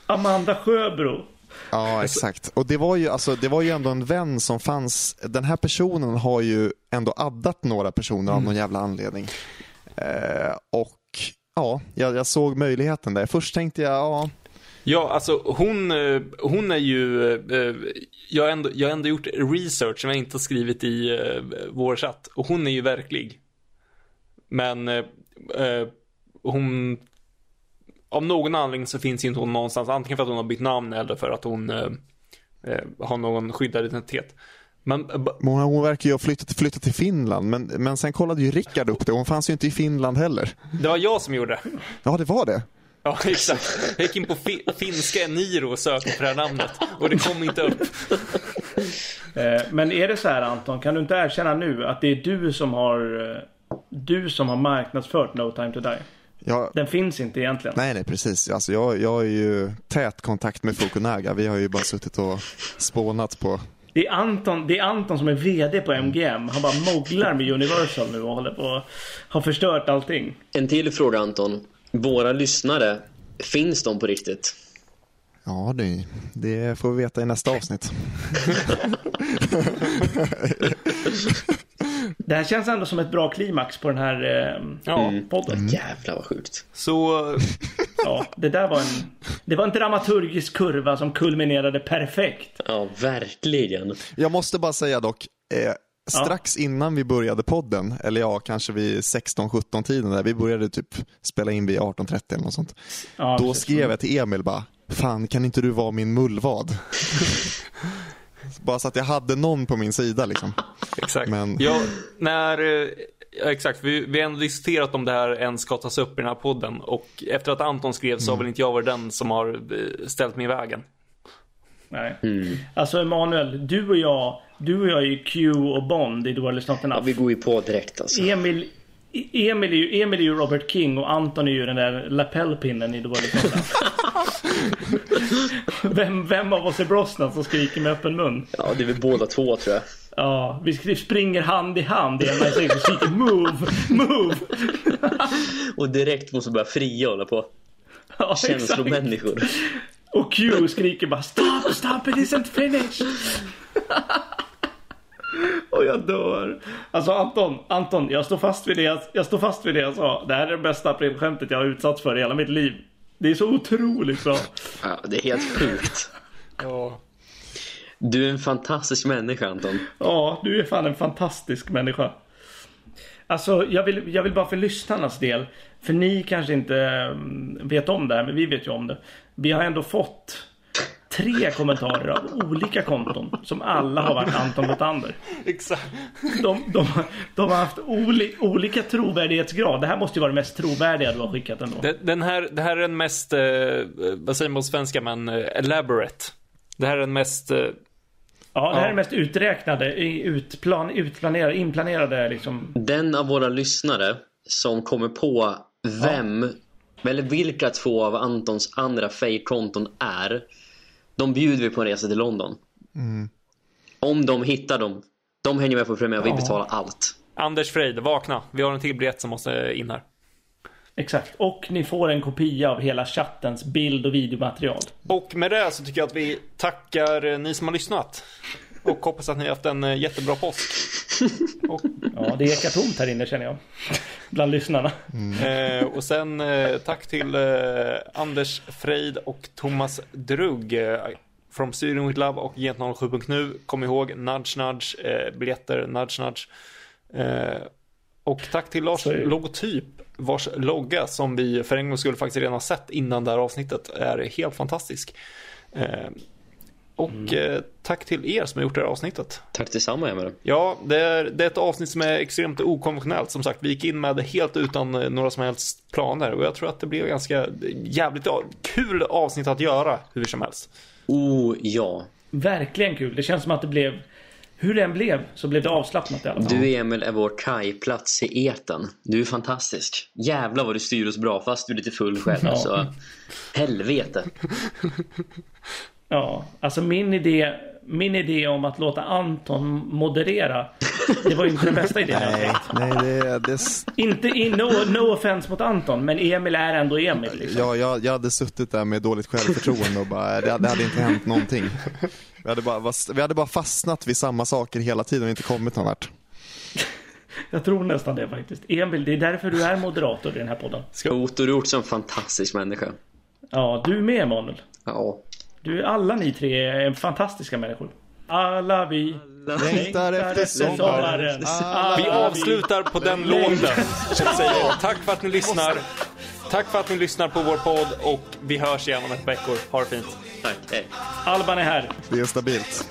Amanda Sjöbro. ja exakt. Och det var ju, alltså, det var ju ändå en vän som fanns, den här personen har ju ändå addat några personer av någon jävla anledning. Eh, och ja, jag, jag såg möjligheten där. Först tänkte jag, ja, Ja, alltså hon, eh, hon är ju, eh, eh, jag har, ändå, jag har ändå gjort research som jag inte har skrivit i vår chatt. Och hon är ju verklig. Men eh, hon, av någon anledning så finns inte hon någonstans. Antingen för att hon har bytt namn eller för att hon eh, har någon skyddad identitet. Men hon, hon verkar ju ha flyttat, flyttat till Finland, men, men sen kollade ju Rickard upp det och hon fanns ju inte i Finland heller. det var jag som gjorde det. Ja, det var det. Ja, exakt. Jag gick in på fi finska Niro och sökte på det här namnet. Och det kom inte upp. Eh, Men är det så här Anton, kan du inte erkänna nu att det är du som har eh, du som har marknadsfört No Time To Die? Jag, Den finns inte egentligen. nej, nej, precis. Alltså, jag, jag är ju tät kontakt med Fukunaga. Vi har ju bara suttit och spånat på Det är, Anton, det är Anton som är VD på MGM. Han bara moglar med Universal nu och håller på har förstört allting. En till fråga Anton. Våra lyssnare, finns de på riktigt? Ja, det, det får vi veta i nästa avsnitt. Det här känns ändå som ett bra klimax på den här eh, Ja, podden. Jävlar vad sjukt. så Ja, det där var en... Det var en dramaturgisk kurva som kulminerade perfekt. Ja, verkligen. Jag måste bara säga dock, eh, strax innan vi började podden, eller ja, kanske vid 16-17 tiden där, vi började typ spela in vid 18.30 eller något sånt. Ja, Då precis. skrev jag till Emil bara, fan kan inte du vara min mullvad? bara så att jag hade någon på min sida liksom. Exakt. Men- Ja, när, eh, ja, exakt, vi, vi har ändå diskuterat om det här ens ska tas upp i den här podden. Och efter att Anton skrev så har väl inte jag varit den som har eh, ställt mig i vägen. Nej. Alltså Emanuel, du och jag, du och jag är ju Q och Bond i Is Not Ja, Enough. vi går ju på direkt alltså. Emil, Emil, är ju, Emil är ju Robert King och Anton är ju den där lapellpinnen i Enough. vem, vem av oss är Brosnan som skriker med öppen mun? Ja, det är vi båda två tror jag. Ja, vi springer hand i hand i en säger och skriker move, move! Och direkt måste börja fria och hålla på. Ja. Känslomänniskor. Och Q skriker bara Stop, stop, it isn't finished! Och jag dör. Alltså Anton, Anton, jag står fast vid det jag, jag står fast vid det jag sa. Det här är det bästa aprilskämtet jag har utsatts för i hela mitt liv. Det är så otroligt bra. Ja, det är helt sjukt. Ja. Du är en fantastisk människa Anton. Ja, du är fan en fantastisk människa. Alltså, jag vill, jag vill bara för lyssnarnas del. För ni kanske inte mm, vet om det här, men vi vet ju om det. Vi har ändå fått tre kommentarer av olika konton. Som alla har varit Anton Botander. Exakt. De, de, de har haft oli, olika trovärdighetsgrad. Det här måste ju vara det mest trovärdiga du har skickat ändå. Det, den här, det här är den mest, eh, vad säger man på svenska, men eh, elaborate. Det här är den mest, eh, Ja, det här Ja. är det mest uträknade, utplan, utplanerade, inplanerade liksom. Den av våra lyssnare som kommer på vem, eller vilka två av Antons andra fake-konton är, de bjuder vi på en resa till London. Om de hittar dem, de hänger med på premiär och vi Ja. betalar allt. Anders Freid, vakna. Vi har en till biljett som måste in här. Exakt. Och ni får en kopia av hela chattens bild och videomaterial. Och med det så tycker jag att vi tackar eh, ni som har lyssnat. Och hoppas att ni har haft en eh, jättebra påsk. Och, Ja, det ekar tomt här inne känner jag. Bland lyssnarna. eh, och sen eh, tack till eh, Anders Freid och Thomas Drugg. Eh, from Studion with Love och Gent 07.nu. Kom ihåg, nudge nudge, eh, biljetter, nudge nudge. Och tack till Lars det. Logotyp, vars logga som vi för en gång skulle faktiskt redan sett innan det här avsnittet är helt fantastisk. Och eh, tack till er som har gjort det här avsnittet. Tack detsamma Emil. Ja, det är, det är ett avsnitt som är extremt okonventionellt. Som sagt, vi gick in med det helt utan eh, några som helst planer. Och jag tror att det blir ganska jävligt kul avsnitt att göra hur som helst. Oh ja. Verkligen kul. Det känns som att det blev... Hur det än blev så blev det avslappnat i alla fall. Du Emil är vår kajplats i eten. Du är fantastisk. Jävlar vad du styr oss bra fast du är lite full själv. Ja. Så helvete. Ja, alltså min idé, min idé om att låta Anton moderera. Det var ju inte den bästa idén Nej, nej det, det, Inte, in, no, no offense mot Anton, men Emil är ändå Emil. Liksom. jag, jag, jag hade suttit där med dåligt självförtroende och bara, det, det hade inte hänt någonting. Vi hade, bara, vi hade bara fastnat vid samma saker hela tiden och inte kommit någon vart. Jag tror nästan det faktiskt. Emil, det är därför du är moderator i den här podden. Otto Hjort som en fantastisk människa. Ja, du med Emanuel. Ja. Du, alla ni tre är fantastiska människor. Alla vi Längtar efter sommaren. Alla Vi avslutar på den låten. Säger tack för att ni lyssnar. Tack för att ni lyssnar på vår podd och vi hörs igen om ett veckor. Ha det fint. Tack, hej. Alban är här. Det är stabilt.